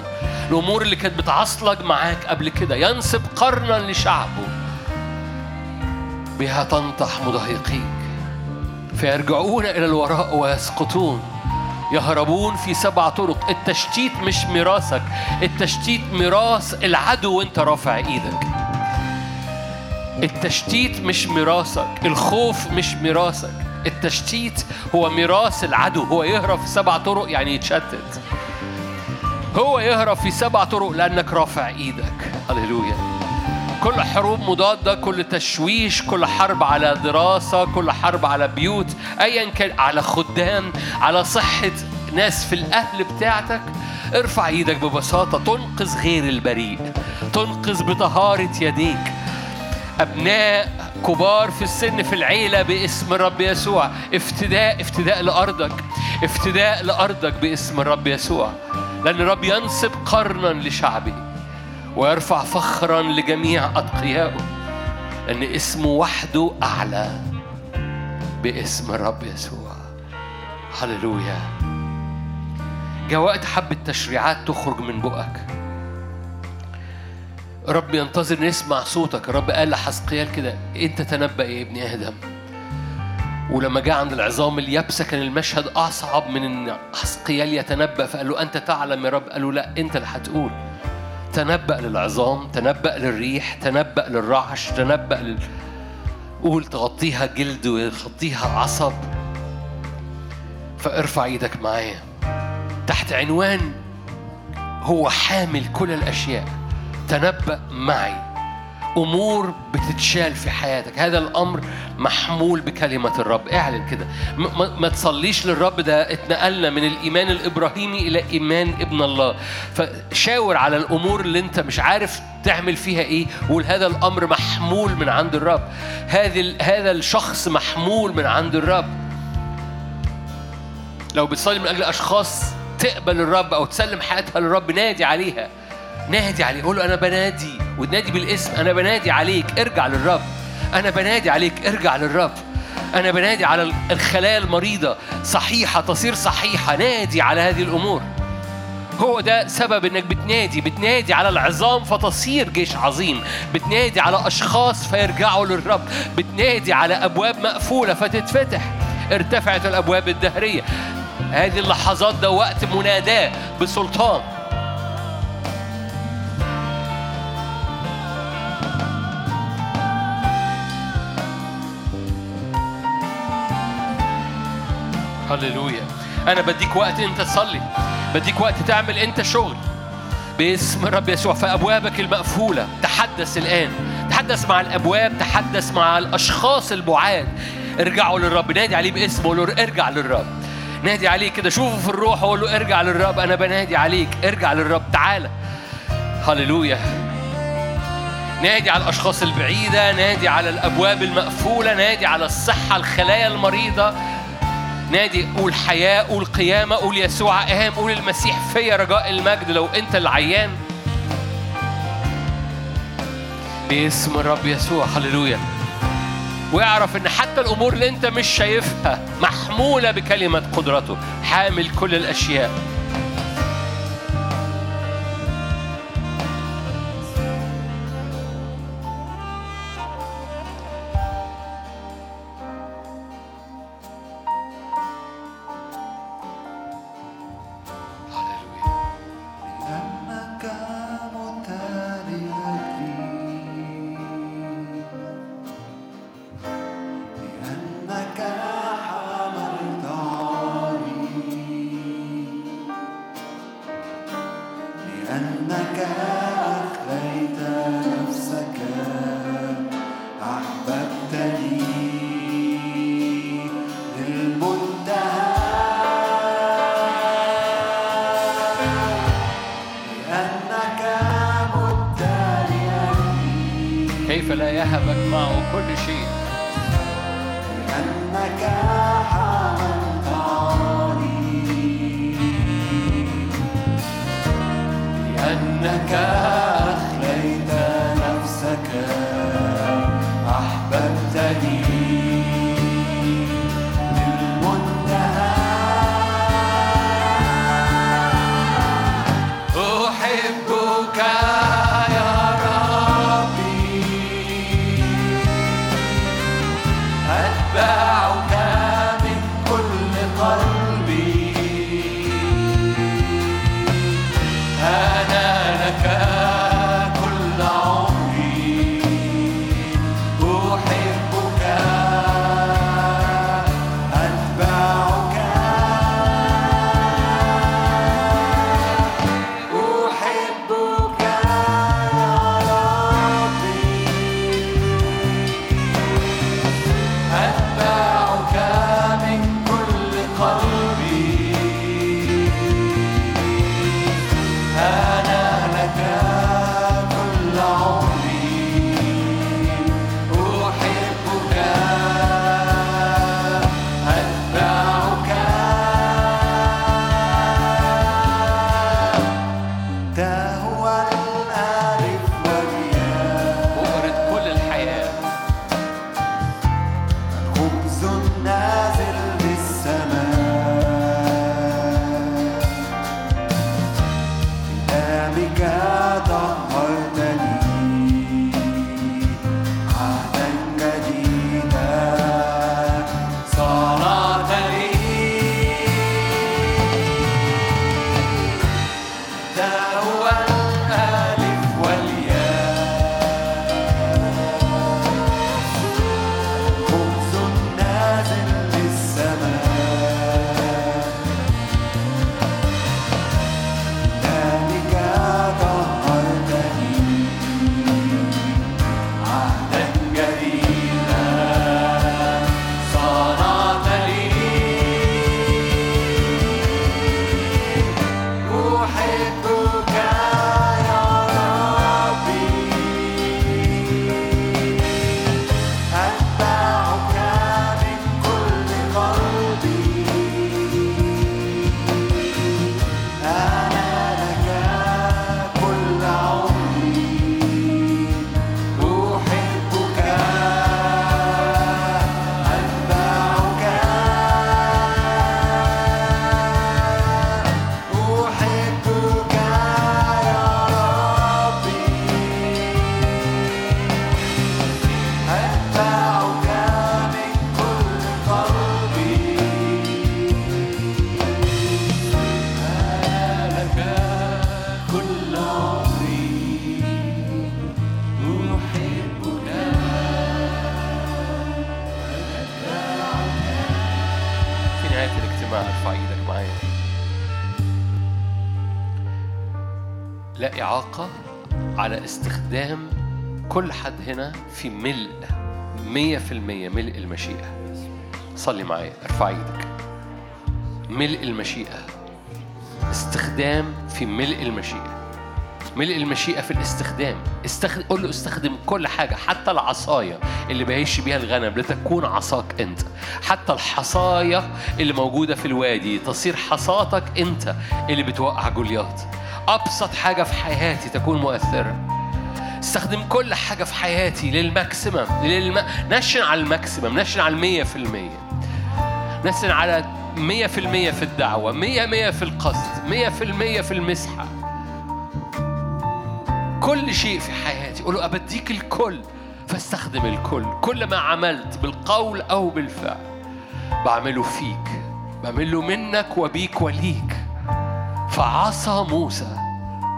الأمور اللي كانت بتعصلج معاك قبل كده. ينصب قرنا لشعبه. بها تنطح مضايقيك. فيرجعون إلى الوراء ويسقطون. يهربون في سبع طرق. التشتيت مش ميراثك التشتيت ميراث العدو وانت رافع إيدك. التشتيت مش ميراثك الخوف مش ميراثك. التشتيت هو ميراث العدو. هو يهرب في سبع طرق يعني يتشتت. هو يهرب في سبع طرق لأنك رافع إيدك. هللويا. كل حروب مضادة كل تشويش كل حرب على دراسة كل حرب على بيوت أيا كان على خدام على صحة ناس في الأهل بتاعتك. ارفع إيدك ببساطة تنقذ غير البريء تنقذ بطهارة يديك. أبناء كبار في السن في العيلة باسم الرب يسوع. افتداء افتداء لأرضك افتداء لأرضك باسم الرب يسوع. لأن الرب ينصب قرنا لشعبه ويرفع فخرا لجميع أتقيائه لأن اسمه وحده أعلى باسم الرب يسوع. هللويا. جاء وقت حبة تشريعات تخرج من بقك. رب ينتظر نسمع صوتك. الرب قال لحزقيال كده أنت تنبأ يا ابن آدم. ولما جاء عند العظام اليابسة كان المشهد أصعب من إن حزقيال يتنبأ فقال له أنت تعلم يا رب؟ قال له لا أنت اللي هتقول. تنبأ للعظام تنبأ للريح تنبأ للرعش تنبأ لل... قول تغطيها جلد وتغطيها عصب. فارفع إيدك معايا. تحت عنوان هو حامل كل الأشياء. تنبأ معي. أمور بتتشال في حياتك. هذا الأمر محمول بكلمة الرب. اعلن كده. ما- تصليش للرب. ده اتنقلنا من الإيمان الإبراهيمي إلى إيمان ابن الله. فشاور على الأمور اللي أنت مش عارف تعمل فيها إيه وقول هذا الأمر محمول من عند الرب. ال- هذا الشخص محمول من عند الرب. لو بتصلي من أجل أشخاص تقبل الرب أو تسلم حياتها للرب نادي عليها. نادي عليه قول له أنا بنادي وتنادي بالاسم أنا بنادي عليك ارجع للرب. أنا بنادي عليك ارجع للرب. أنا بنادي على الخلايا المريضة صحيحة تصير صحيحة. نادي على هذه الأمور. هو ده سبب إنك بتنادي. بتنادي على العظام فتصير جيش عظيم. بتنادي على أشخاص فيرجعوا للرب. بتنادي على أبواب مقفولة فتتفتح. ارتفعت الأبواب الدهرية. هذه اللحظات ده وقت مناداة بسلطان. هللويا. أنا بديك وقت أنت تصلي. بديك وقت تعمل أنت شغل. باسم الرب يسوع. فابوابك المقفولة. تحدث الآن. تحدث مع الأبواب. تحدث مع الأشخاص البعاد. ارجعوا للرب. نادي عليه باسمه. قول له ارجع للرب. نادي عليه كده. شوفه في الروح. وقول له ارجع للرب. أنا بنادي عليك. ارجع للرب. تعالى هللويا. نادي على الأشخاص البعيدة. نادي على الأبواب المقفولة. نادي على الصحة الخلايا المريضة. نادي قول حياة قول قيامة قول يسوع. أهم قول المسيح فيا رجاء المجد. لو أنت العيان باسم الرب يسوع هللويا. واعرف إن حتى الأمور اللي أنت مش شايفها محمولة بكلمة قدرته. حامل كل الأشياء. يهبك معه كل شيء. كل حد هنا في ملء مية في المية ملء المشيئة. صلي معايا ارفع إيدك. ملء المشيئة. استخدام في ملء المشيئة. ملء المشيئة في الاستخدام. استخد... قول له استخدم كل حاجة حتى العصاية اللي بيعيش بيها الغنم لتكون عصاك أنت. حتى الحصاية اللي موجودة في الوادي تصير حصاتك أنت اللي بتوقع جوليات. أبسط حاجة في حياتي تكون مؤثرة. استخدم كل حاجة في حياتي لل maximum للم... نشن على ال maximum نشن على المية في المية. نشن على مية في المية في الدعوة مية مية في القصد مية في المية في المسحة. كل شيء في حياتي. قول له أبديك الكل. فاستخدم الكل. كل ما عملت بالقول أو بالفعل. بعمله فيك. بعمله منك وبيك وليك. فعصا موسى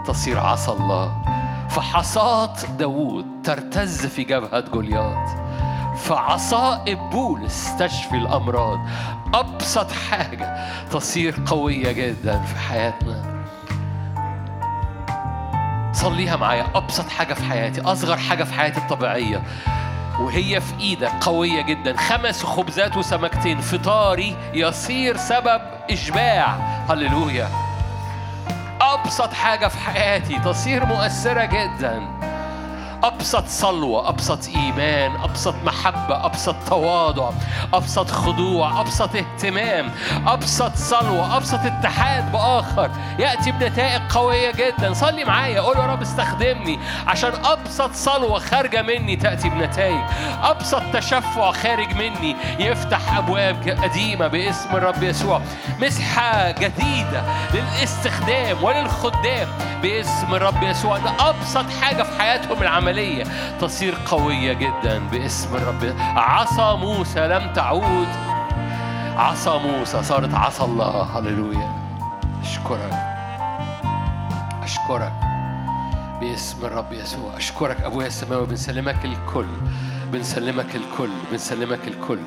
تصير عصا الله. فحصاة داوود ترتز في جبهة جولياط فعصائب بولس تشفي الأمراض. أبسط حاجة تصير قوية جدا في حياتنا. صليها معايا. أبسط حاجة في حياتي أصغر حاجة في حياتي الطبيعية. وهي في إيدك قوية جدا. خمس خبزات وسمكتين. فطاري يصير سبب إشباع. هللويا. أبسط حاجة في حياتي تصير مؤثرة جدا. أبسط صلوة أبسط إيمان أبسط محبة أبسط تواضع أبسط خضوع أبسط اهتمام أبسط صلوة أبسط اتحاد بآخر. يأتي بنتائج قوية جدا. صلي معايا قول يا رب استخدمني. عشان أبسط صلوة خارجة مني تأتي بنتائج. أبسط تشفع خارج مني يفتح أبواب قديمة باسم الرب يسوع. مسحة جديدة للاستخدام وللخدام باسم الرب يسوع. ده أبسط حاجة في حياتهم العملية. تصير قوية جدا باسم الرب. عصا موسى لم تعود. عصا موسى صارت عصا الله. هللويا. أشكرك. أشكرك باسم الرب يسوع. أشكرك أبويا السماوي بنسلمك الكل. بنسلمك الكل. بنسلمك الكل.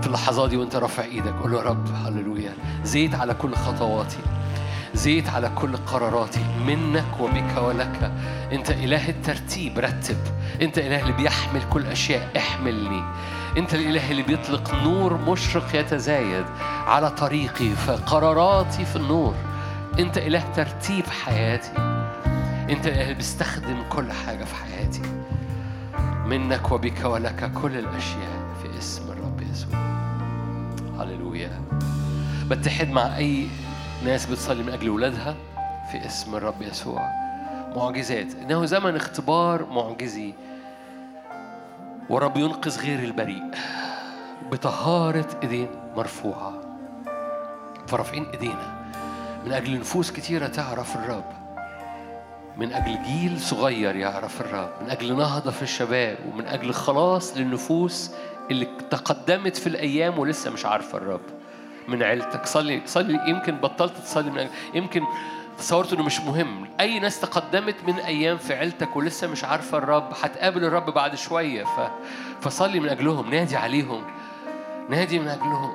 في اللحظات دي وأنت رافع إيدك. قول له رب. هللويا. زيت على كل خطواتي. زيت على كل قراراتي منك وبك ولك. انت إله الترتيب رتب. انت إله اللي بيحمل كل أشياء احملني. انت الإله اللي بيطلق نور مشرق يتزايد على طريقي فقراراتي في النور. انت إله ترتيب حياتي. انت الاله اللي بيستخدم كل حاجة في حياتي. منك وبك ولك كل الأشياء في اسم الرب يسوع. هللويا. بتحد مع أي ناس بتصلي من أجل ولادها في اسم الرب يسوع. معجزات. إنه زمن اختبار معجزي. ورب ينقذ غير البريء. بطهارة إيدين مرفوعة. فرافعين إيدينا. من أجل نفوس كتيرة تعرف الرب. من أجل جيل صغير يعرف الرب. من أجل نهضة في الشباب. ومن أجل خلاص للنفوس اللي تقدمت في الأيام ولسه مش عارفة الرب. من عيلتك. صلي صلي. يمكن بطلت تصلي من أجل يمكن تصورت إنه مش مهم. أي ناس تقدمت من أيام في عيلتك ولسه مش عارفة الرب هتقابل الرب بعد شوية. ف... فصلي من أجلهم. نادي عليهم. نادي من أجلهم.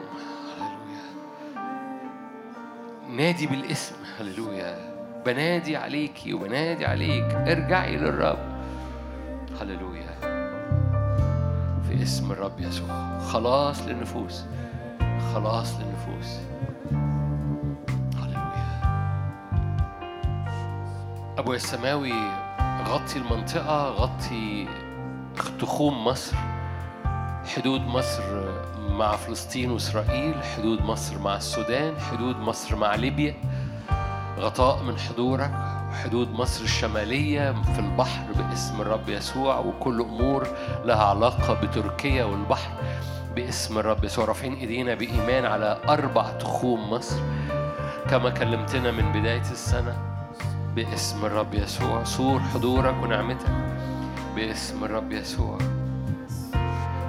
هللويا. نادي بالاسم. هللويا. بنادي عليكي وبنادي عليك. ارجعي للرب. هللويا. في اسم الرب يسوع. خلاص للنفوس. خلاص للنفوس. هللويا. أبويا السماوي غطي المنطقة غطي تخوم مصر. حدود مصر مع فلسطين وإسرائيل حدود مصر مع السودان حدود مصر مع ليبيا. غطاء من حضورك. وحدود مصر الشمالية في البحر باسم الرب يسوع وكل أمور لها علاقة بتركيا والبحر. باسم الرب. يسوع رافعين ايدينا بإيمان على أربع تخوم مصر. كما كلمتنا من بداية السنة باسم الرب يسوع. سور حضورك ونعمتك باسم الرب يسوع.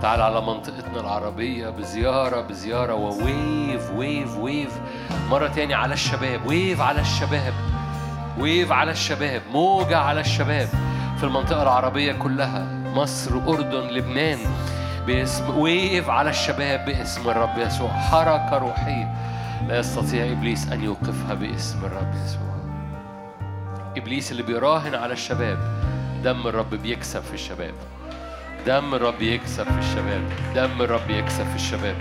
تعال على منطقتنا العربية بزيارة بزيارة و wave wave wave مرة تاني على الشباب wave على الشباب wave على الشباب موجة على الشباب. في المنطقة العربية كلها مصر أردن لبنان. باسم wave على الشباب باسم الرب يسوع. حركة روحية لا يستطيع إبليس أن يوقفها باسم الرب يسوع. إبليس اللي بيراهن على الشباب دم الرب بيكسب في الشباب. دم الرب يكسب في الشباب. دم الرب يكسب في الشباب.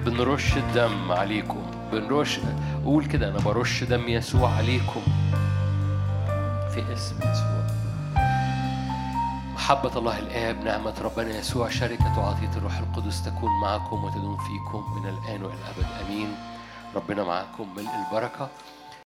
بنرش الدم عليكم. بنرش قول كده أنا برش دم يسوع عليكم في اسم يسوع. محبة الله الآب نعمة ربنا يسوع شركة وعطية الروح القدس تكون معكم وتدوم فيكم من الآن وإلى الأبد آمين. ربنا معكم ملء البركة.